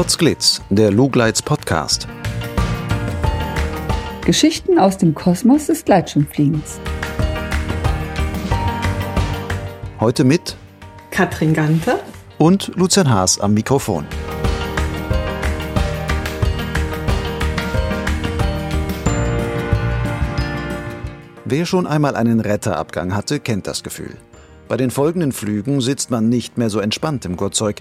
Potsglitz, der Lugleits Podcast. Geschichten aus dem Kosmos des Gleitschirmfliegens. Heute mit Katrin Ganter und Lucian Haas am Mikrofon. Wer schon einmal einen Retterabgang hatte, kennt das Gefühl. Bei den folgenden Flügen sitzt man nicht mehr so entspannt im Gurtzeug.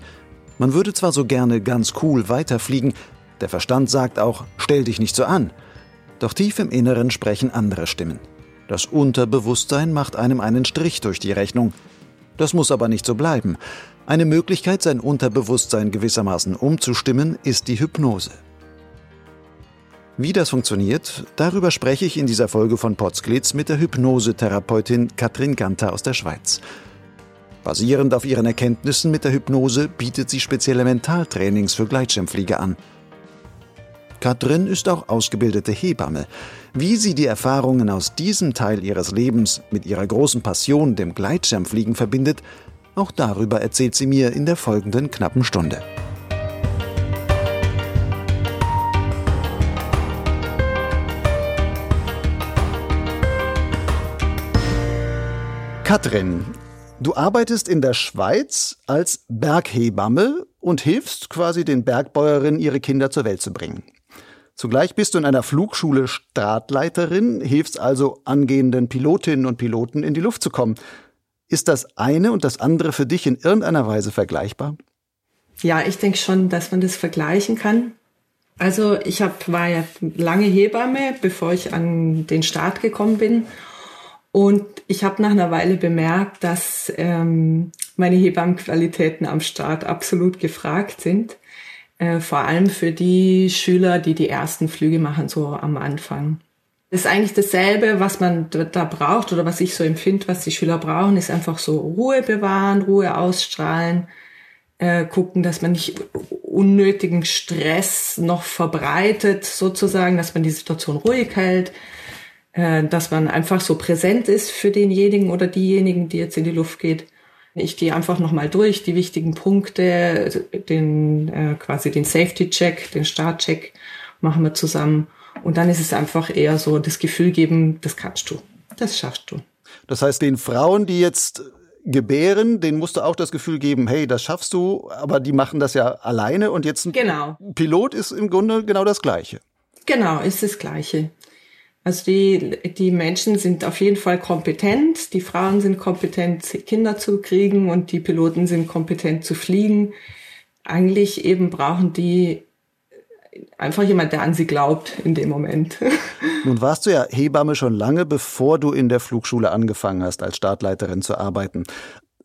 Man würde zwar so gerne ganz cool weiterfliegen, der Verstand sagt auch, stell dich nicht so an. Doch tief im Inneren sprechen andere Stimmen. Das Unterbewusstsein macht einem einen Strich durch die Rechnung. Das muss aber nicht so bleiben. Eine Möglichkeit, sein Unterbewusstsein gewissermaßen umzustimmen, ist die Hypnose. Wie das funktioniert, darüber spreche ich in dieser Folge von Potsglitz mit der Hypnosetherapeutin Katrin Ganter aus der Schweiz. Basierend auf ihren Erkenntnissen mit der Hypnose bietet sie spezielle Mentaltrainings für Gleitschirmflieger an. Katrin ist auch ausgebildete Hebamme. Wie sie die Erfahrungen aus diesem Teil ihres Lebens mit ihrer großen Passion, dem Gleitschirmfliegen, verbindet, auch darüber erzählt sie mir in der folgenden knappen Stunde. Katrin, Du arbeitest in der Schweiz als Berghebamme und hilfst quasi den Bergbäuerinnen, ihre Kinder zur Welt zu bringen. Zugleich bist du in einer Flugschule Startleiterin, hilfst also angehenden Pilotinnen und Piloten in die Luft zu kommen. Ist das eine und das andere für dich in irgendeiner Weise vergleichbar? Ja, ich denke schon, dass man das vergleichen kann. Also ich hab, war ja lange Hebamme, bevor ich an den Start gekommen bin. Und ich habe nach einer Weile bemerkt, dass ähm, meine Hebammenqualitäten am Start absolut gefragt sind. Äh, vor allem für die Schüler, die die ersten Flüge machen, so am Anfang. Das ist eigentlich dasselbe, was man da braucht oder was ich so empfinde, was die Schüler brauchen, ist einfach so Ruhe bewahren, Ruhe ausstrahlen, äh, gucken, dass man nicht unnötigen Stress noch verbreitet, sozusagen, dass man die Situation ruhig hält, dass man einfach so präsent ist für denjenigen oder diejenigen, die jetzt in die Luft geht. Ich gehe einfach nochmal durch die wichtigen Punkte, den äh, quasi den Safety-Check, den Start-Check machen wir zusammen. Und dann ist es einfach eher so das Gefühl geben, das kannst du, das schaffst du. Das heißt, den Frauen, die jetzt gebären, denen musst du auch das Gefühl geben, hey, das schaffst du, aber die machen das ja alleine und jetzt ein genau. Pilot ist im Grunde genau das Gleiche. Genau, ist das Gleiche. Also die, die Menschen sind auf jeden Fall kompetent, die Frauen sind kompetent, Kinder zu kriegen und die Piloten sind kompetent zu fliegen. Eigentlich eben brauchen die einfach jemand, der an sie glaubt in dem Moment. Nun warst du ja Hebamme schon lange, bevor du in der Flugschule angefangen hast, als Startleiterin zu arbeiten.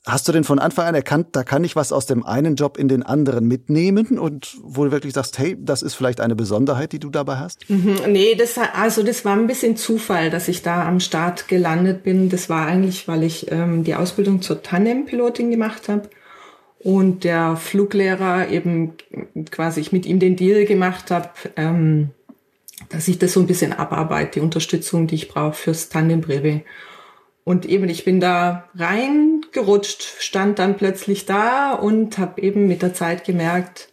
Hast du denn von Anfang an erkannt, da kann ich was aus dem einen Job in den anderen mitnehmen und wo du wirklich sagst, hey, das ist vielleicht eine Besonderheit, die du dabei hast? Mhm, nee, das, also das war ein bisschen Zufall, dass ich da am Start gelandet bin. Das war eigentlich, weil ich ähm, die Ausbildung zur Tandem-Pilotin gemacht habe und der Fluglehrer eben quasi ich mit ihm den Deal gemacht habe, ähm, dass ich das so ein bisschen abarbeite, die Unterstützung, die ich brauche fürs Tandem-Brevet. Und eben, ich bin da reingerutscht, stand dann plötzlich da und habe eben mit der Zeit gemerkt,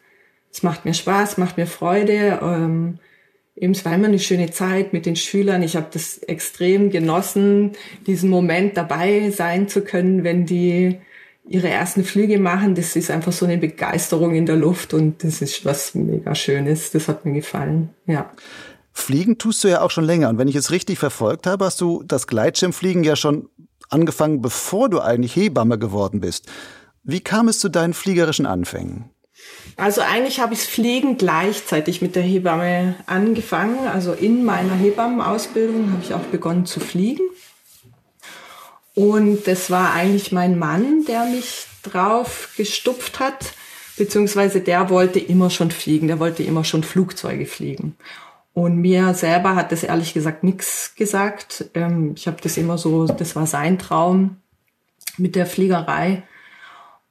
es macht mir Spaß, macht mir Freude. Ähm, eben, es war immer eine schöne Zeit mit den Schülern. Ich habe das extrem genossen, diesen Moment dabei sein zu können, wenn die ihre ersten Flüge machen. Das ist einfach so eine Begeisterung in der Luft und das ist was mega Schönes. Das hat mir gefallen, ja. Fliegen tust du ja auch schon länger. Und wenn ich es richtig verfolgt habe, hast du das Gleitschirmfliegen ja schon angefangen, bevor du eigentlich Hebamme geworden bist. Wie kam es zu deinen fliegerischen Anfängen? Also eigentlich habe ich Fliegen gleichzeitig mit der Hebamme angefangen. Also in meiner Hebammenausbildung habe ich auch begonnen zu fliegen. Und das war eigentlich mein Mann, der mich drauf gestupft hat, beziehungsweise der wollte immer schon fliegen, der wollte immer schon Flugzeuge fliegen. Und mir selber hat das ehrlich gesagt nichts gesagt. Ähm, ich habe das immer so, das war sein Traum mit der Fliegerei.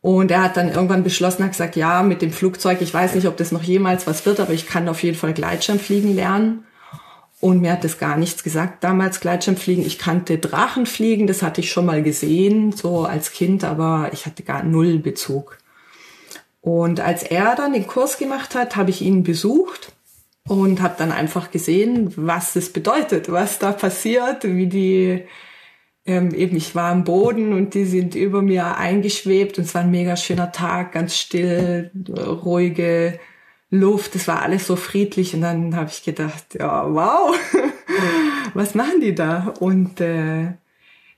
Und er hat dann irgendwann beschlossen, hat gesagt, ja, mit dem Flugzeug, ich weiß nicht, ob das noch jemals was wird, aber ich kann auf jeden Fall Gleitschirmfliegen lernen. Und mir hat das gar nichts gesagt damals, Gleitschirmfliegen. Ich kannte Drachenfliegen, das hatte ich schon mal gesehen, so als Kind, aber ich hatte gar null Bezug. Und als er dann den Kurs gemacht hat, habe ich ihn besucht und habe dann einfach gesehen, was das bedeutet, was da passiert, wie die ähm, eben ich war am Boden und die sind über mir eingeschwebt und es war ein mega schöner Tag, ganz still, ruhige Luft, es war alles so friedlich und dann habe ich gedacht, ja, wow, was machen die da? Und äh,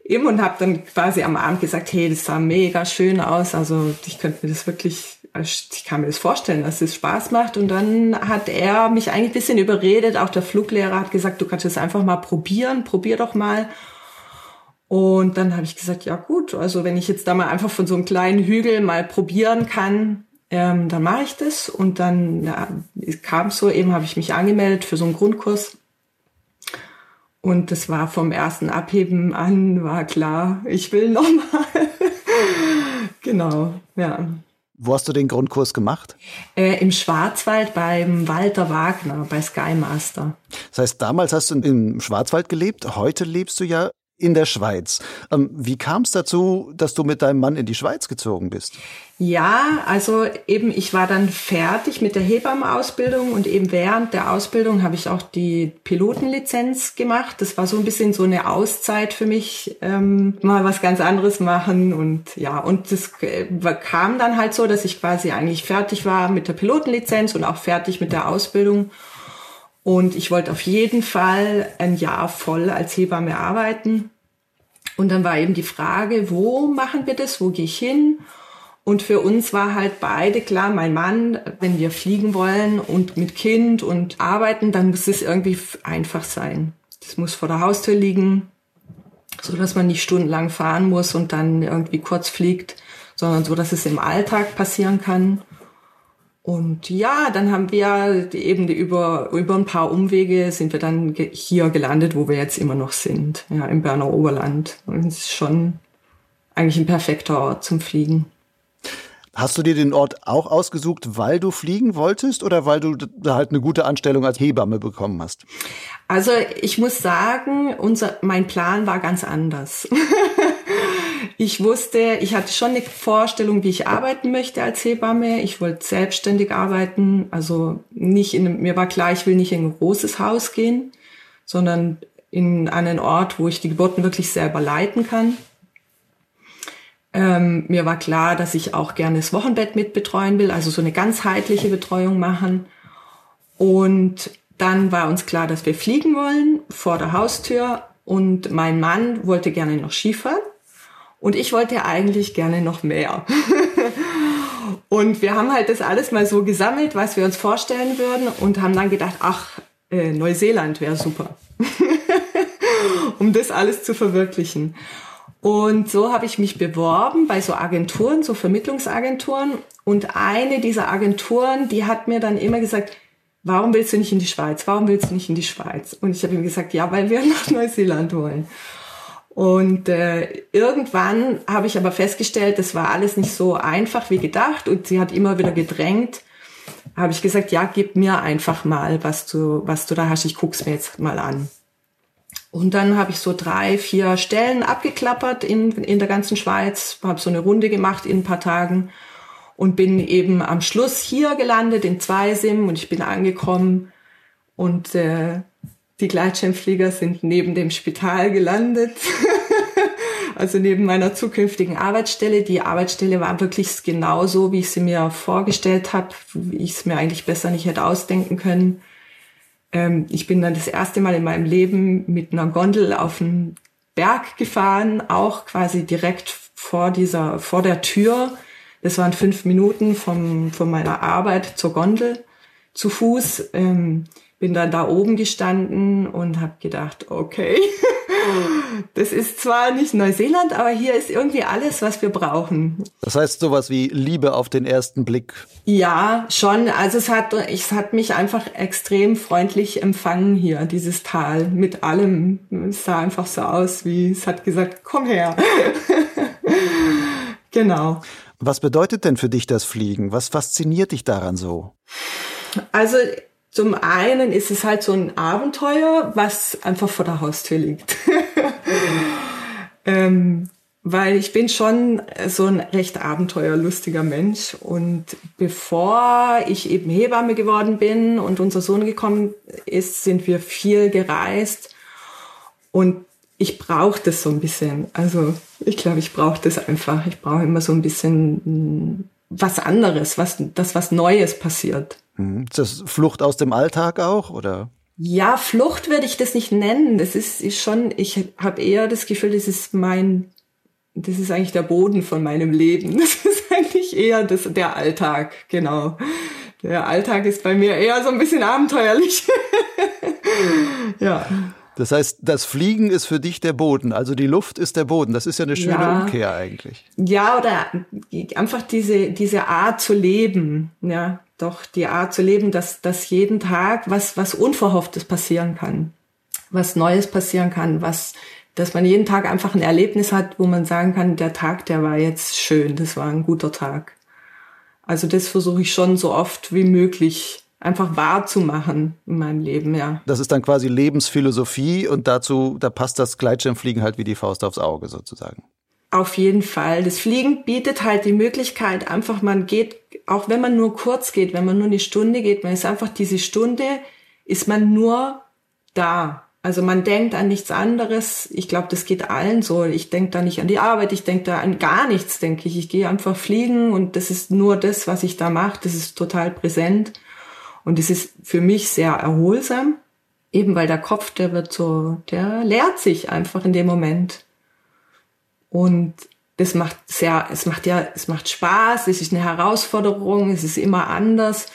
eben und habe dann quasi am Abend gesagt, hey, das sah mega schön aus, also ich könnte mir das wirklich, ich kann mir das vorstellen, dass es Spaß macht und dann hat er mich eigentlich ein bisschen überredet, auch der Fluglehrer hat gesagt, du kannst es einfach mal probieren, probier doch mal und dann habe ich gesagt, ja gut, also wenn ich jetzt da mal einfach von so einem kleinen Hügel mal probieren kann, ähm, dann mache ich das. Und dann ja, kam so, eben habe ich mich angemeldet für so einen Grundkurs. Und das war vom ersten Abheben an, war klar, ich will nochmal. genau, ja. Wo hast du den Grundkurs gemacht? Äh, Im Schwarzwald beim Walter Wagner, bei Skymaster. Das heißt, damals hast du im Schwarzwald gelebt, heute lebst du ja in der Schweiz. Ähm, wie kam es dazu, dass du mit deinem Mann in die Schweiz gezogen bist? Ja, also eben, ich war dann fertig mit der Hebammenausbildung und eben während der Ausbildung habe ich auch die Pilotenlizenz gemacht. Das war so ein bisschen so eine Auszeit für mich, ähm, mal was ganz anderes machen und ja, und das äh, kam dann halt so, dass ich quasi eigentlich fertig war mit der Pilotenlizenz und auch fertig mit der Ausbildung und ich wollte auf jeden Fall ein Jahr voll als Hebamme arbeiten. Und dann war eben die Frage, wo machen wir das? Wo gehe ich hin? Und für uns war halt beide klar, mein Mann, wenn wir fliegen wollen und mit Kind und arbeiten, dann muss es irgendwie einfach sein. Das muss vor der Haustür liegen, so dass man nicht stundenlang fahren muss und dann irgendwie kurz fliegt, sondern so, dass es im Alltag passieren kann. Und ja, dann haben wir eben über, über ein paar Umwege sind wir dann hier gelandet, wo wir jetzt immer noch sind, ja, im Berner Oberland. Und es ist schon eigentlich ein perfekter Ort zum Fliegen. Hast du dir den Ort auch ausgesucht, weil du fliegen wolltest oder weil du da halt eine gute Anstellung als Hebamme bekommen hast? Also ich muss sagen, unser, mein Plan war ganz anders. ich wusste, ich hatte schon eine Vorstellung, wie ich arbeiten möchte als Hebamme. Ich wollte selbstständig arbeiten, also nicht in, mir war klar, ich will nicht in ein großes Haus gehen, sondern in einen Ort, wo ich die Geburten wirklich selber leiten kann. Ähm, mir war klar, dass ich auch gerne das Wochenbett mitbetreuen will, also so eine ganzheitliche Betreuung machen. Und dann war uns klar, dass wir fliegen wollen vor der Haustür. Und mein Mann wollte gerne noch Skifahren. Und ich wollte eigentlich gerne noch mehr. und wir haben halt das alles mal so gesammelt, was wir uns vorstellen würden und haben dann gedacht, ach, äh, Neuseeland wäre super. um das alles zu verwirklichen. Und so habe ich mich beworben bei so Agenturen, so Vermittlungsagenturen. Und eine dieser Agenturen, die hat mir dann immer gesagt, warum willst du nicht in die Schweiz? Warum willst du nicht in die Schweiz? Und ich habe ihm gesagt, ja, weil wir nach Neuseeland wollen. Und äh, irgendwann habe ich aber festgestellt, das war alles nicht so einfach wie gedacht und sie hat immer wieder gedrängt. Habe ich gesagt, ja, gib mir einfach mal, was du, was du da hast. Ich guck's mir jetzt mal an. Und dann habe ich so drei, vier Stellen abgeklappert in, in der ganzen Schweiz, habe so eine Runde gemacht in ein paar Tagen und bin eben am Schluss hier gelandet in Zweisim und ich bin angekommen und äh, die Gleitschirmflieger sind neben dem Spital gelandet, also neben meiner zukünftigen Arbeitsstelle. Die Arbeitsstelle war wirklich genauso, wie ich sie mir vorgestellt habe, wie ich es mir eigentlich besser nicht hätte ausdenken können. Ähm, ich bin dann das erste Mal in meinem Leben mit einer Gondel auf den Berg gefahren, auch quasi direkt vor dieser, vor der Tür. Das waren fünf Minuten vom, von meiner Arbeit zur Gondel zu Fuß. Ähm, bin dann da oben gestanden und habe gedacht, okay, das ist zwar nicht Neuseeland, aber hier ist irgendwie alles, was wir brauchen. Das heißt sowas wie Liebe auf den ersten Blick. Ja, schon. Also es hat, es hat mich einfach extrem freundlich empfangen hier, dieses Tal mit allem. Es sah einfach so aus, wie es hat gesagt, komm her. genau. Was bedeutet denn für dich das Fliegen? Was fasziniert dich daran so? Also zum einen ist es halt so ein Abenteuer, was einfach vor der Haustür liegt. ähm, weil ich bin schon so ein recht abenteuerlustiger Mensch und bevor ich eben Hebamme geworden bin und unser Sohn gekommen ist, sind wir viel gereist und ich brauche das so ein bisschen. Also ich glaube, ich brauche das einfach. Ich brauche immer so ein bisschen hm, was anderes, was das was Neues passiert. Mhm. Ist das Flucht aus dem Alltag auch oder? Ja, Flucht würde ich das nicht nennen. Das ist, ist schon, ich habe eher das Gefühl, das ist mein das ist eigentlich der Boden von meinem Leben. Das ist eigentlich eher das, der Alltag, genau. Der Alltag ist bei mir eher so ein bisschen abenteuerlich. ja. Das heißt, das Fliegen ist für dich der Boden, also die Luft ist der Boden. Das ist ja eine schöne ja. Umkehr eigentlich. Ja, oder einfach diese, diese Art zu leben, ja, doch die Art zu leben, dass, dass jeden Tag was, was Unverhofftes passieren kann, was Neues passieren kann, was dass man jeden Tag einfach ein Erlebnis hat, wo man sagen kann, der Tag, der war jetzt schön, das war ein guter Tag. Also das versuche ich schon so oft wie möglich einfach wahrzumachen in meinem Leben, ja. Das ist dann quasi Lebensphilosophie und dazu, da passt das Gleitschirmfliegen halt wie die Faust aufs Auge sozusagen. Auf jeden Fall. Das Fliegen bietet halt die Möglichkeit, einfach man geht, auch wenn man nur kurz geht, wenn man nur eine Stunde geht, man ist einfach diese Stunde, ist man nur da. Also man denkt an nichts anderes. Ich glaube, das geht allen so. Ich denke da nicht an die Arbeit, ich denke da an gar nichts, denke ich. Ich gehe einfach fliegen und das ist nur das, was ich da mache. Das ist total präsent. Und es ist für mich sehr erholsam, eben weil der Kopf, der wird so, der leert sich einfach in dem Moment. Und das macht sehr, es macht ja, es macht Spaß, es ist eine Herausforderung, es ist immer anders.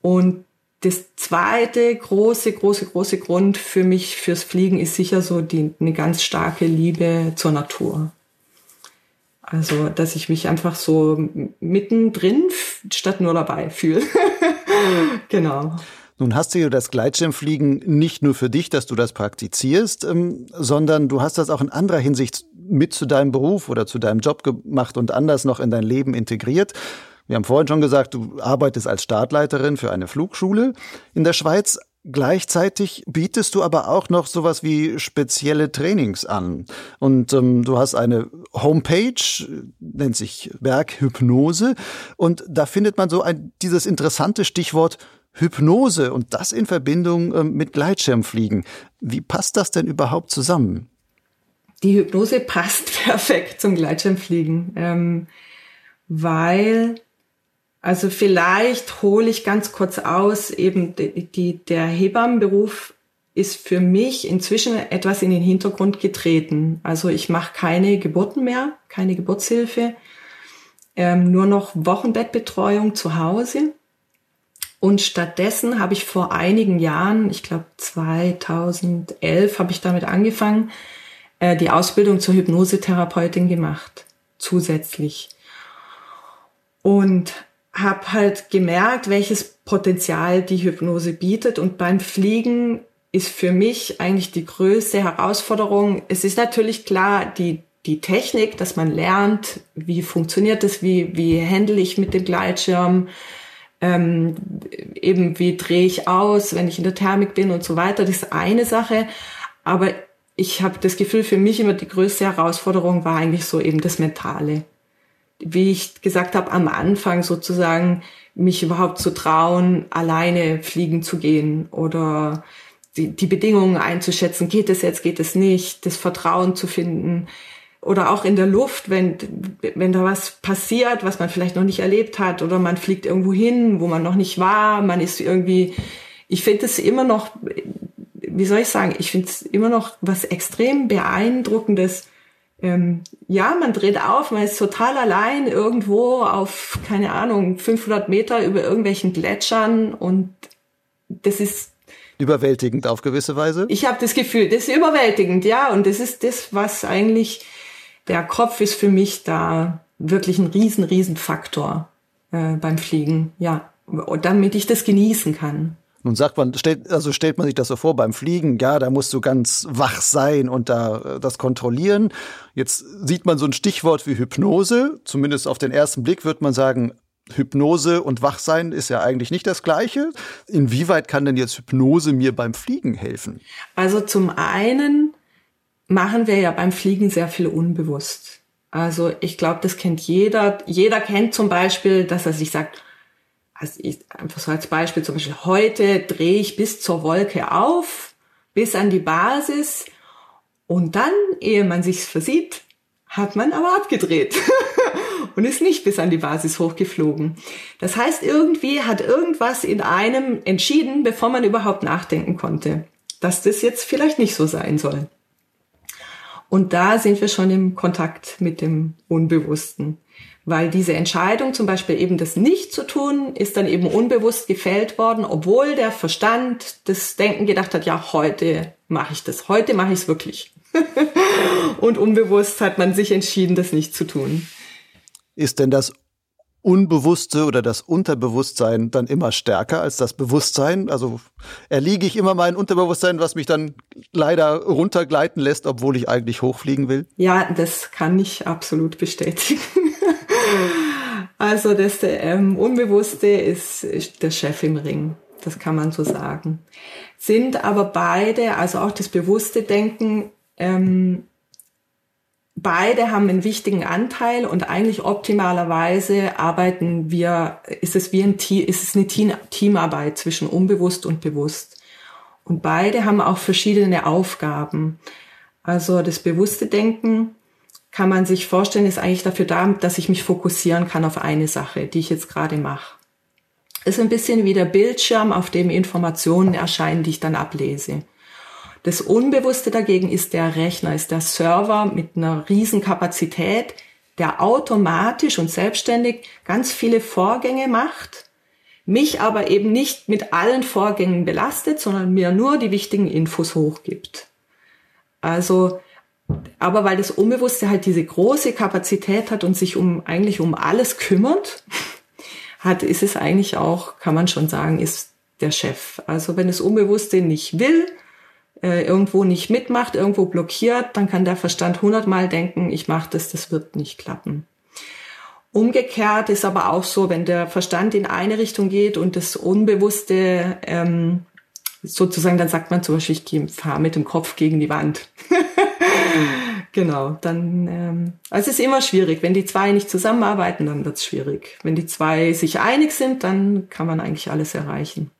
Und das zweite große, große, große Grund für mich fürs Fliegen ist sicher so die, eine ganz starke Liebe zur Natur. Also, dass ich mich einfach so mittendrin statt nur dabei fühle. genau. Nun hast du ja das Gleitschirmfliegen nicht nur für dich, dass du das praktizierst, ähm, sondern du hast das auch in anderer Hinsicht mit zu deinem Beruf oder zu deinem Job gemacht und anders noch in dein Leben integriert. Wir haben vorhin schon gesagt, du arbeitest als Startleiterin für eine Flugschule in der Schweiz. Gleichzeitig bietest du aber auch noch sowas wie spezielle Trainings an. Und ähm, du hast eine Homepage, nennt sich Berghypnose. Und da findet man so ein, dieses interessante Stichwort Hypnose und das in Verbindung ähm, mit Gleitschirmfliegen. Wie passt das denn überhaupt zusammen? Die Hypnose passt perfekt zum Gleitschirmfliegen, ähm, weil also vielleicht hole ich ganz kurz aus, eben die, die, der Hebammenberuf ist für mich inzwischen etwas in den Hintergrund getreten. Also ich mache keine Geburten mehr, keine Geburtshilfe, ähm, nur noch Wochenbettbetreuung zu Hause. Und stattdessen habe ich vor einigen Jahren, ich glaube 2011 habe ich damit angefangen, äh, die Ausbildung zur Hypnosetherapeutin gemacht, zusätzlich. Und habe halt gemerkt, welches Potenzial die Hypnose bietet. Und beim Fliegen ist für mich eigentlich die größte Herausforderung. Es ist natürlich klar, die, die Technik, dass man lernt, wie funktioniert das, wie, wie handle ich mit dem Gleitschirm, ähm, eben wie drehe ich aus, wenn ich in der Thermik bin und so weiter. Das ist eine Sache. Aber ich habe das Gefühl, für mich immer die größte Herausforderung war eigentlich so eben das Mentale. Wie ich gesagt habe, am Anfang sozusagen mich überhaupt zu trauen, alleine fliegen zu gehen oder die, die Bedingungen einzuschätzen, geht es jetzt, geht es nicht, das Vertrauen zu finden. Oder auch in der Luft, wenn, wenn da was passiert, was man vielleicht noch nicht erlebt hat oder man fliegt irgendwo hin, wo man noch nicht war, man ist irgendwie, ich finde es immer noch, wie soll ich sagen, ich finde es immer noch was extrem beeindruckendes, ähm, ja, man dreht auf, man ist total allein irgendwo auf, keine Ahnung, 500 Meter über irgendwelchen Gletschern und das ist überwältigend auf gewisse Weise. Ich habe das Gefühl, das ist überwältigend, ja, und das ist das, was eigentlich der Kopf ist für mich da wirklich ein riesen, riesen Faktor äh, beim Fliegen, ja, damit ich das genießen kann. Nun sagt man, stellt, also stellt man sich das so vor beim Fliegen, ja, da musst du ganz wach sein und da äh, das kontrollieren. Jetzt sieht man so ein Stichwort wie Hypnose. Zumindest auf den ersten Blick wird man sagen, Hypnose und Wachsein ist ja eigentlich nicht das Gleiche. Inwieweit kann denn jetzt Hypnose mir beim Fliegen helfen? Also zum einen machen wir ja beim Fliegen sehr viel unbewusst. Also ich glaube, das kennt jeder. Jeder kennt zum Beispiel, dass er sich sagt, also ich, einfach so als Beispiel zum Beispiel, heute drehe ich bis zur Wolke auf, bis an die Basis und dann, ehe man sich's versieht, hat man aber abgedreht und ist nicht bis an die Basis hochgeflogen. Das heißt, irgendwie hat irgendwas in einem entschieden, bevor man überhaupt nachdenken konnte, dass das jetzt vielleicht nicht so sein soll. Und da sind wir schon im Kontakt mit dem Unbewussten. Weil diese Entscheidung, zum Beispiel eben das nicht zu tun, ist dann eben unbewusst gefällt worden, obwohl der Verstand das Denken gedacht hat, ja, heute mache ich das, heute mache ich es wirklich. Und unbewusst hat man sich entschieden, das nicht zu tun. Ist denn das Unbewusste oder das Unterbewusstsein dann immer stärker als das Bewusstsein? Also erliege ich immer mein Unterbewusstsein, was mich dann leider runtergleiten lässt, obwohl ich eigentlich hochfliegen will? Ja, das kann ich absolut bestätigen. Also das ähm, Unbewusste ist, ist der Chef im Ring. Das kann man so sagen. Sind aber beide, also auch das bewusste Denken, ähm, beide haben einen wichtigen Anteil und eigentlich optimalerweise arbeiten wir, ist es wie ein Team, ist es eine Teamarbeit zwischen unbewusst und bewusst. Und beide haben auch verschiedene Aufgaben. Also das bewusste Denken kann man sich vorstellen, ist eigentlich dafür da, dass ich mich fokussieren kann auf eine Sache, die ich jetzt gerade mache. Ist ein bisschen wie der Bildschirm, auf dem Informationen erscheinen, die ich dann ablese. Das Unbewusste dagegen ist der Rechner, ist der Server mit einer riesen Kapazität, der automatisch und selbstständig ganz viele Vorgänge macht, mich aber eben nicht mit allen Vorgängen belastet, sondern mir nur die wichtigen Infos hochgibt. Also, aber weil das Unbewusste halt diese große Kapazität hat und sich um eigentlich um alles kümmert, hat, ist es eigentlich auch, kann man schon sagen, ist der Chef. Also wenn das Unbewusste nicht will, äh, irgendwo nicht mitmacht, irgendwo blockiert, dann kann der Verstand hundertmal denken, ich mache das, das wird nicht klappen. Umgekehrt ist aber auch so, wenn der Verstand in eine Richtung geht und das Unbewusste ähm, sozusagen, dann sagt man zum Beispiel, ich fahre mit dem Kopf gegen die Wand. genau, dann ähm, also es ist immer schwierig. Wenn die zwei nicht zusammenarbeiten, dann wird's schwierig. Wenn die zwei sich einig sind, dann kann man eigentlich alles erreichen.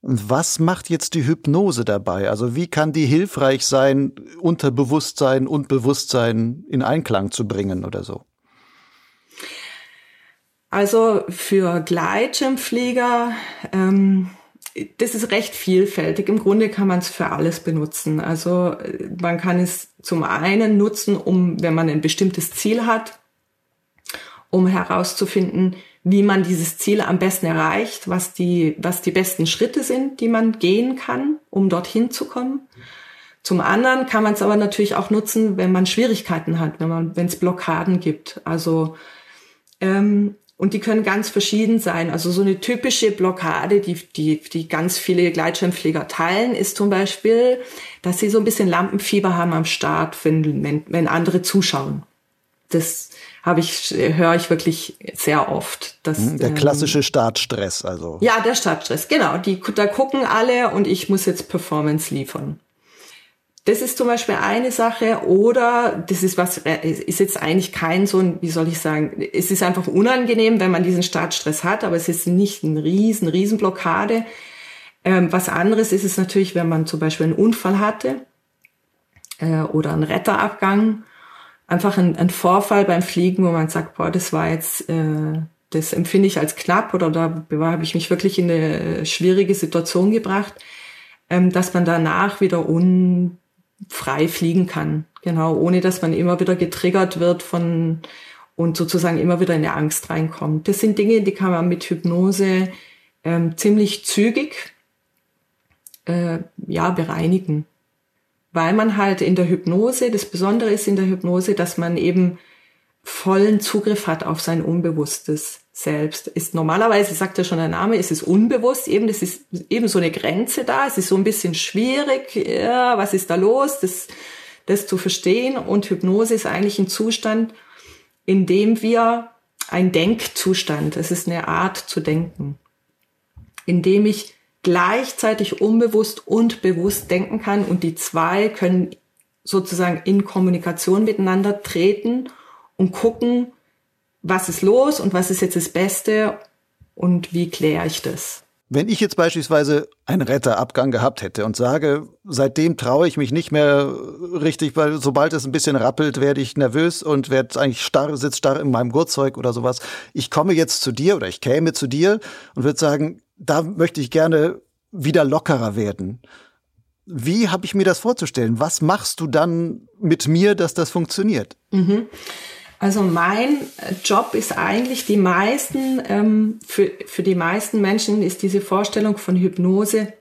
Was macht jetzt die Hypnose dabei? Also wie kann die hilfreich sein, Unterbewusstsein und Bewusstsein in Einklang zu bringen oder so? Also für Gleitschirmflieger, ähm, das ist recht vielfältig. Im Grunde kann man es für alles benutzen. Also man kann es zum einen nutzen, um, wenn man ein bestimmtes Ziel hat, um herauszufinden, wie man dieses Ziel am besten erreicht, was die, was die besten Schritte sind, die man gehen kann, um dorthin zu kommen. Zum anderen kann man es aber natürlich auch nutzen, wenn man Schwierigkeiten hat, wenn man, wenn es Blockaden gibt. Also ähm, und die können ganz verschieden sein. Also so eine typische Blockade, die, die, die ganz viele Gleitschirmflieger teilen, ist zum Beispiel, dass sie so ein bisschen Lampenfieber haben am Start, wenn, wenn, wenn andere zuschauen. Das habe ich, höre ich wirklich sehr oft. Dass, mhm, der ähm, klassische Startstress, also. Ja, der Startstress, genau. Die, da gucken alle und ich muss jetzt Performance liefern. Das ist zum Beispiel eine Sache oder das ist was, äh, ist jetzt eigentlich kein so ein, wie soll ich sagen, es ist einfach unangenehm, wenn man diesen Startstress hat, aber es ist nicht ein riesen, riesen Blockade. Ähm, was anderes ist es natürlich, wenn man zum Beispiel einen Unfall hatte äh, oder einen Retterabgang einfach ein, ein Vorfall beim Fliegen, wo man sagt, boah, das war jetzt, äh, das empfinde ich als knapp oder da habe ich mich wirklich in eine schwierige Situation gebracht, ähm, dass man danach wieder unfrei fliegen kann. Genau, ohne dass man immer wieder getriggert wird von und sozusagen immer wieder in eine Angst reinkommt. Das sind Dinge, die kann man mit Hypnose ähm, ziemlich zügig äh, ja bereinigen weil man halt in der Hypnose, das Besondere ist in der Hypnose, dass man eben vollen Zugriff hat auf sein Unbewusstes. Selbst. Ist normalerweise, sagt ja schon der Name, ist es unbewusst, eben, das ist eben so eine Grenze da, es ist so ein bisschen schwierig, ja, was ist da los, das, das zu verstehen. Und Hypnose ist eigentlich ein Zustand, in dem wir ein Denkzustand, es ist eine Art zu denken, in dem ich gleichzeitig unbewusst und bewusst denken kann und die zwei können sozusagen in Kommunikation miteinander treten und gucken, was ist los und was ist jetzt das Beste und wie kläre ich das. Wenn ich jetzt beispielsweise einen Retterabgang gehabt hätte und sage, seitdem traue ich mich nicht mehr richtig, weil sobald es ein bisschen rappelt, werde ich nervös und werde eigentlich starr, sitze starr in meinem Gurtzeug oder sowas. Ich komme jetzt zu dir oder ich käme zu dir und würde sagen, da möchte ich gerne wieder lockerer werden. Wie habe ich mir das vorzustellen? Was machst du dann mit mir, dass das funktioniert? Mhm. Also mein Job ist eigentlich die meisten, ähm, für, für die meisten Menschen ist diese Vorstellung von Hypnose,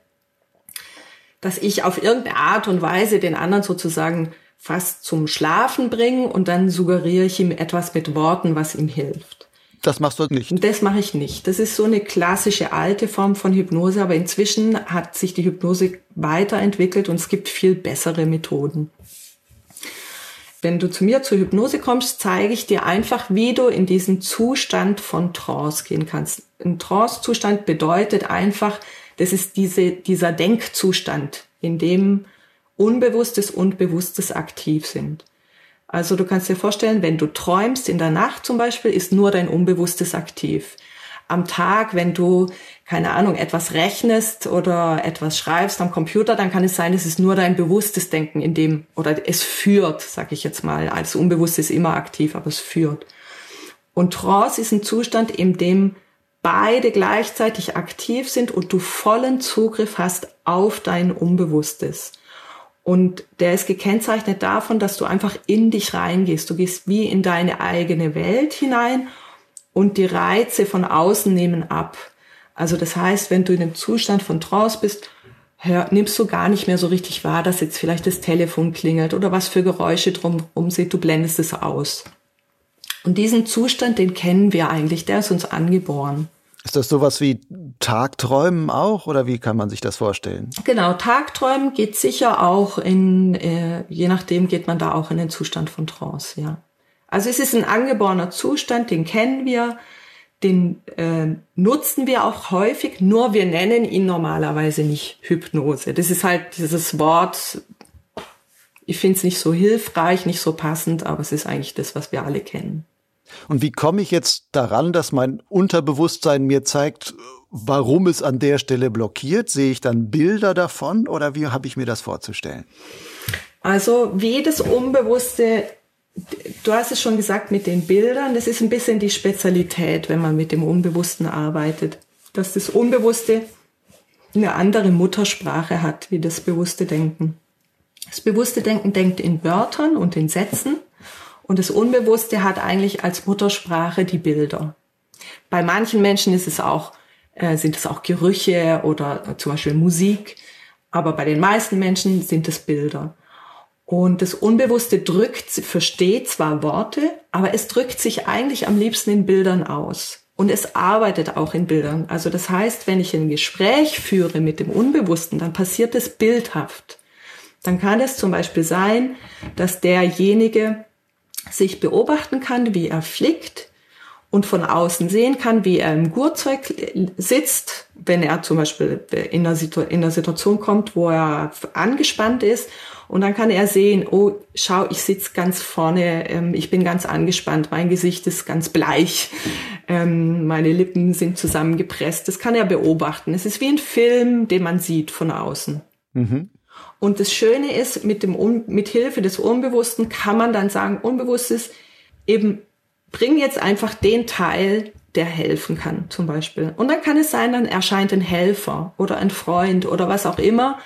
dass ich auf irgendeine Art und Weise den anderen sozusagen fast zum Schlafen bringe und dann suggeriere ich ihm etwas mit Worten, was ihm hilft. Das machst du nicht. Das mache ich nicht. Das ist so eine klassische alte Form von Hypnose, aber inzwischen hat sich die Hypnose weiterentwickelt und es gibt viel bessere Methoden. Wenn du zu mir zur Hypnose kommst, zeige ich dir einfach, wie du in diesen Zustand von Trance gehen kannst. Ein Trance-Zustand bedeutet einfach, das ist diese, dieser Denkzustand, in dem Unbewusstes und Bewusstes aktiv sind. Also du kannst dir vorstellen, wenn du träumst in der Nacht zum Beispiel, ist nur dein Unbewusstes aktiv am Tag, wenn du, keine Ahnung, etwas rechnest oder etwas schreibst am Computer, dann kann es sein, es ist nur dein bewusstes Denken in dem, oder es führt, sag ich jetzt mal. Alles Unbewusste ist immer aktiv, aber es führt. Und Trance ist ein Zustand, in dem beide gleichzeitig aktiv sind und du vollen Zugriff hast auf dein Unbewusstes. Und der ist gekennzeichnet davon, dass du einfach in dich reingehst. Du gehst wie in deine eigene Welt hinein und die Reize von außen nehmen ab. Also das heißt, wenn du in einem Zustand von Trance bist, hör, nimmst du gar nicht mehr so richtig wahr, dass jetzt vielleicht das Telefon klingelt oder was für Geräusche drumherum sind, du blendest es aus. Und diesen Zustand, den kennen wir eigentlich, der ist uns angeboren. Ist das sowas wie Tagträumen auch oder wie kann man sich das vorstellen? Genau, Tagträumen geht sicher auch in, äh, je nachdem geht man da auch in den Zustand von Trance, ja. Also es ist ein angeborener Zustand, den kennen wir, den äh, nutzen wir auch häufig, nur wir nennen ihn normalerweise nicht Hypnose. Das ist halt dieses Wort, ich finde es nicht so hilfreich, nicht so passend, aber es ist eigentlich das, was wir alle kennen. Und wie komme ich jetzt daran, dass mein Unterbewusstsein mir zeigt, warum es an der Stelle blockiert? Sehe ich dann Bilder davon oder wie habe ich mir das vorzustellen? Also wie das Unbewusste du hast es schon gesagt mit den Bildern, das ist ein bisschen die Spezialität, wenn man mit dem Unbewussten arbeitet, dass das Unbewusste eine andere Muttersprache hat wie das bewusste Denken. Das bewusste Denken denkt in Wörtern und in Sätzen und das Unbewusste hat eigentlich als Muttersprache die Bilder. Bei manchen Menschen ist es auch, äh, sind es auch Gerüche oder zum Beispiel Musik, aber bei den meisten Menschen sind es Bilder. Und das Unbewusste drückt, versteht zwar Worte, aber es drückt sich eigentlich am liebsten in Bildern aus. Und es arbeitet auch in Bildern. Also das heißt, wenn ich ein Gespräch führe mit dem Unbewussten, dann passiert es bildhaft. Dann kann es zum Beispiel sein, dass derjenige sich beobachten kann, wie er flickt und von außen sehen kann, wie er im Gurtzeug sitzt, wenn er zum Beispiel in einer, Situation kommt, wo er angespannt ist und dann kann er sehen, oh, schau, ich sitze ganz vorne, ähm, ich bin ganz angespannt, mein Gesicht ist ganz bleich, ähm, meine Lippen sind zusammengepresst. Das kann er beobachten. Es ist wie ein Film, den man sieht von außen. Mhm. Und das Schöne ist, mit dem mit Hilfe des Unbewussten kann man dann sagen, Unbewusstes eben bring jetzt einfach den Teil, der helfen kann, zum Beispiel. Und dann kann es sein, dann erscheint ein Helfer oder ein Freund oder was auch immer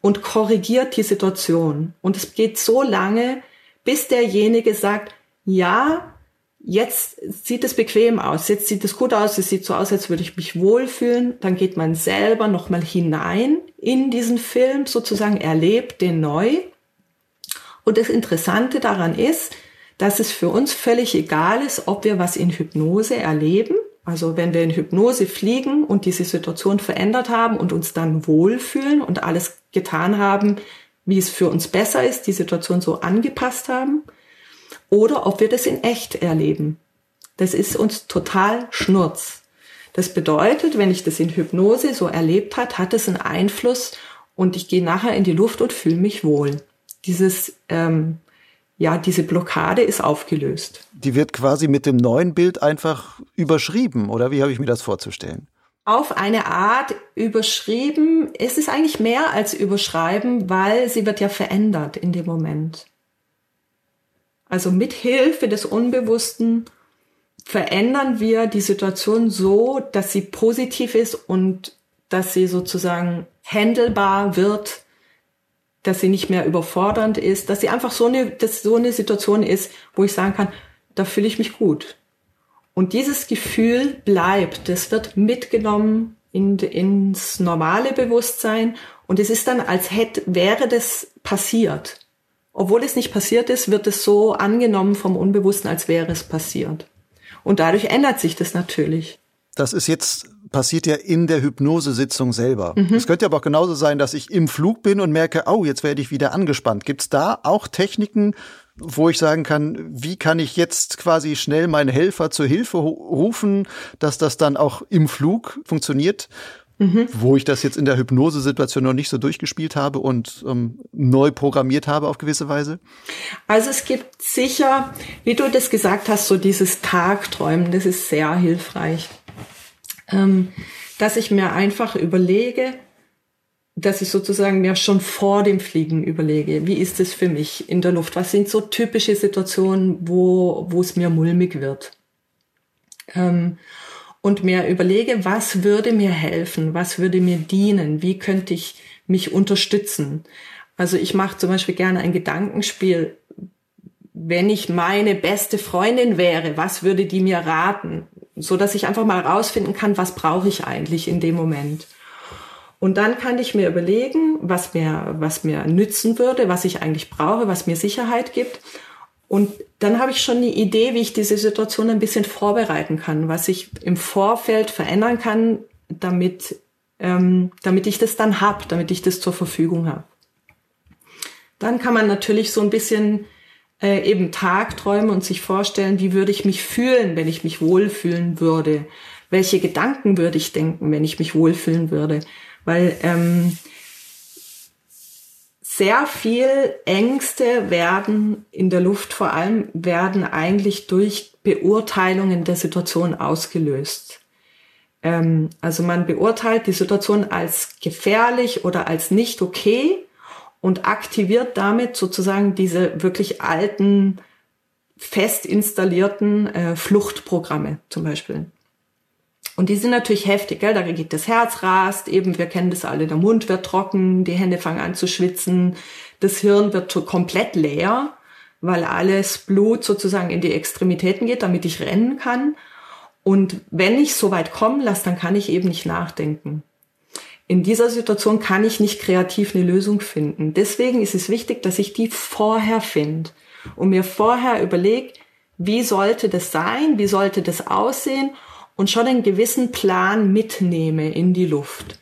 und korrigiert die Situation. Und es geht so lange, bis derjenige sagt, ja, jetzt sieht es bequem aus, jetzt sieht es gut aus, es sieht so aus, als würde ich mich wohlfühlen. Dann geht man selber nochmal hinein in diesen Film, sozusagen erlebt den neu. Und das Interessante daran ist, dass es für uns völlig egal ist, ob wir was in Hypnose erleben Also wenn wir in Hypnose fliegen und diese Situation verändert haben und uns dann wohlfühlen und alles getan haben, wie es für uns besser ist, die Situation so angepasst haben, oder ob wir das in echt erleben. Das ist uns total schnurz. Das bedeutet, wenn ich das in Hypnose so erlebt hat, hat es einen Einfluss und ich gehe nachher in die Luft und fühle mich wohl. Dieses, ähm, ja, diese Blockade ist aufgelöst. Die wird quasi mit dem neuen Bild einfach überschrieben, oder wie habe ich mir das vorzustellen? Auf eine Art überschrieben. Es ist eigentlich mehr als überschreiben, weil sie wird ja verändert in dem Moment. Also mit Hilfe des Unbewussten verändern wir die Situation so, dass sie positiv ist und dass sie sozusagen handelbar wird, dass sie nicht mehr überfordernd ist, dass sie einfach so eine, dass so eine Situation ist, wo ich sagen kann, da fühle ich mich gut. Und dieses Gefühl bleibt, das wird mitgenommen in, ins normale Bewusstsein und es ist dann, als hätte, wäre das passiert. Obwohl es nicht passiert ist, wird es so angenommen vom Unbewussten, als wäre es passiert. Und dadurch ändert sich das natürlich. Das ist jetzt passiert ja in der Hypnosesitzung selber. Mhm. Es könnte aber auch genauso sein, dass ich im Flug bin und merke, oh, jetzt werde ich wieder angespannt. Gibt es da auch Techniken, wo ich sagen kann, wie kann ich jetzt quasi schnell meinen Helfer zur Hilfe rufen, dass das dann auch im Flug funktioniert? mhm. wo ich das jetzt in der Hypnosesituation noch nicht so durchgespielt habe und ähm, neu programmiert habe auf gewisse Weise? Also es gibt sicher, wie du das gesagt hast, so dieses Tagträumen, das ist sehr hilfreich. Ähm, dass ich mir einfach überlege, dass ich sozusagen mir schon vor dem Fliegen überlege, wie ist es für mich in der Luft? Was sind so typische Situationen, wo, wo es mir mulmig wird? Ähm, und mir überlege, was würde mir helfen, was würde mir dienen, wie könnte ich mich unterstützen. Also ich mache zum Beispiel gerne ein Gedankenspiel, wenn ich meine beste Freundin wäre, was würde die mir raten, so dass ich einfach mal rausfinden kann, was brauche ich eigentlich in dem Moment. Und dann kann ich mir überlegen, was mir, was mir nützen würde, was ich eigentlich brauche, was mir Sicherheit gibt. Und dann habe ich schon eine Idee, wie ich diese Situation ein bisschen vorbereiten kann, was ich im Vorfeld verändern kann, damit, ähm, damit ich das dann hab, damit ich das zur Verfügung habe. Dann kann man natürlich so ein bisschen äh, eben Tagträume und sich vorstellen, wie würde ich mich fühlen, wenn ich mich wohlfühlen würde? Welche Gedanken würde ich denken, wenn ich mich wohlfühlen würde? Weil ähm, sehr viel Ängste werden in der Luft vor allem werden eigentlich durch Beurteilungen der Situation ausgelöst. Ähm, also man beurteilt die Situation als gefährlich oder als nicht okay und aktiviert damit sozusagen diese wirklich alten, fest installierten äh, Fluchtprogramme zum Beispiel. Und die sind natürlich heftig, gell? da geht das Herz rast, eben, wir kennen das alle, der Mund wird trocken, die Hände fangen an zu schwitzen, das Hirn wird komplett leer, weil alles Blut sozusagen in die Extremitäten geht, damit ich rennen kann. Und wenn ich so weit kommen lasse, dann kann ich eben nicht nachdenken. In dieser Situation kann ich nicht kreativ eine Lösung finden. Deswegen ist es wichtig, dass ich die vorher finde und mir vorher überlege, wie sollte das sein, wie sollte das aussehen und schon einen gewissen Plan mitnehme in die Luft.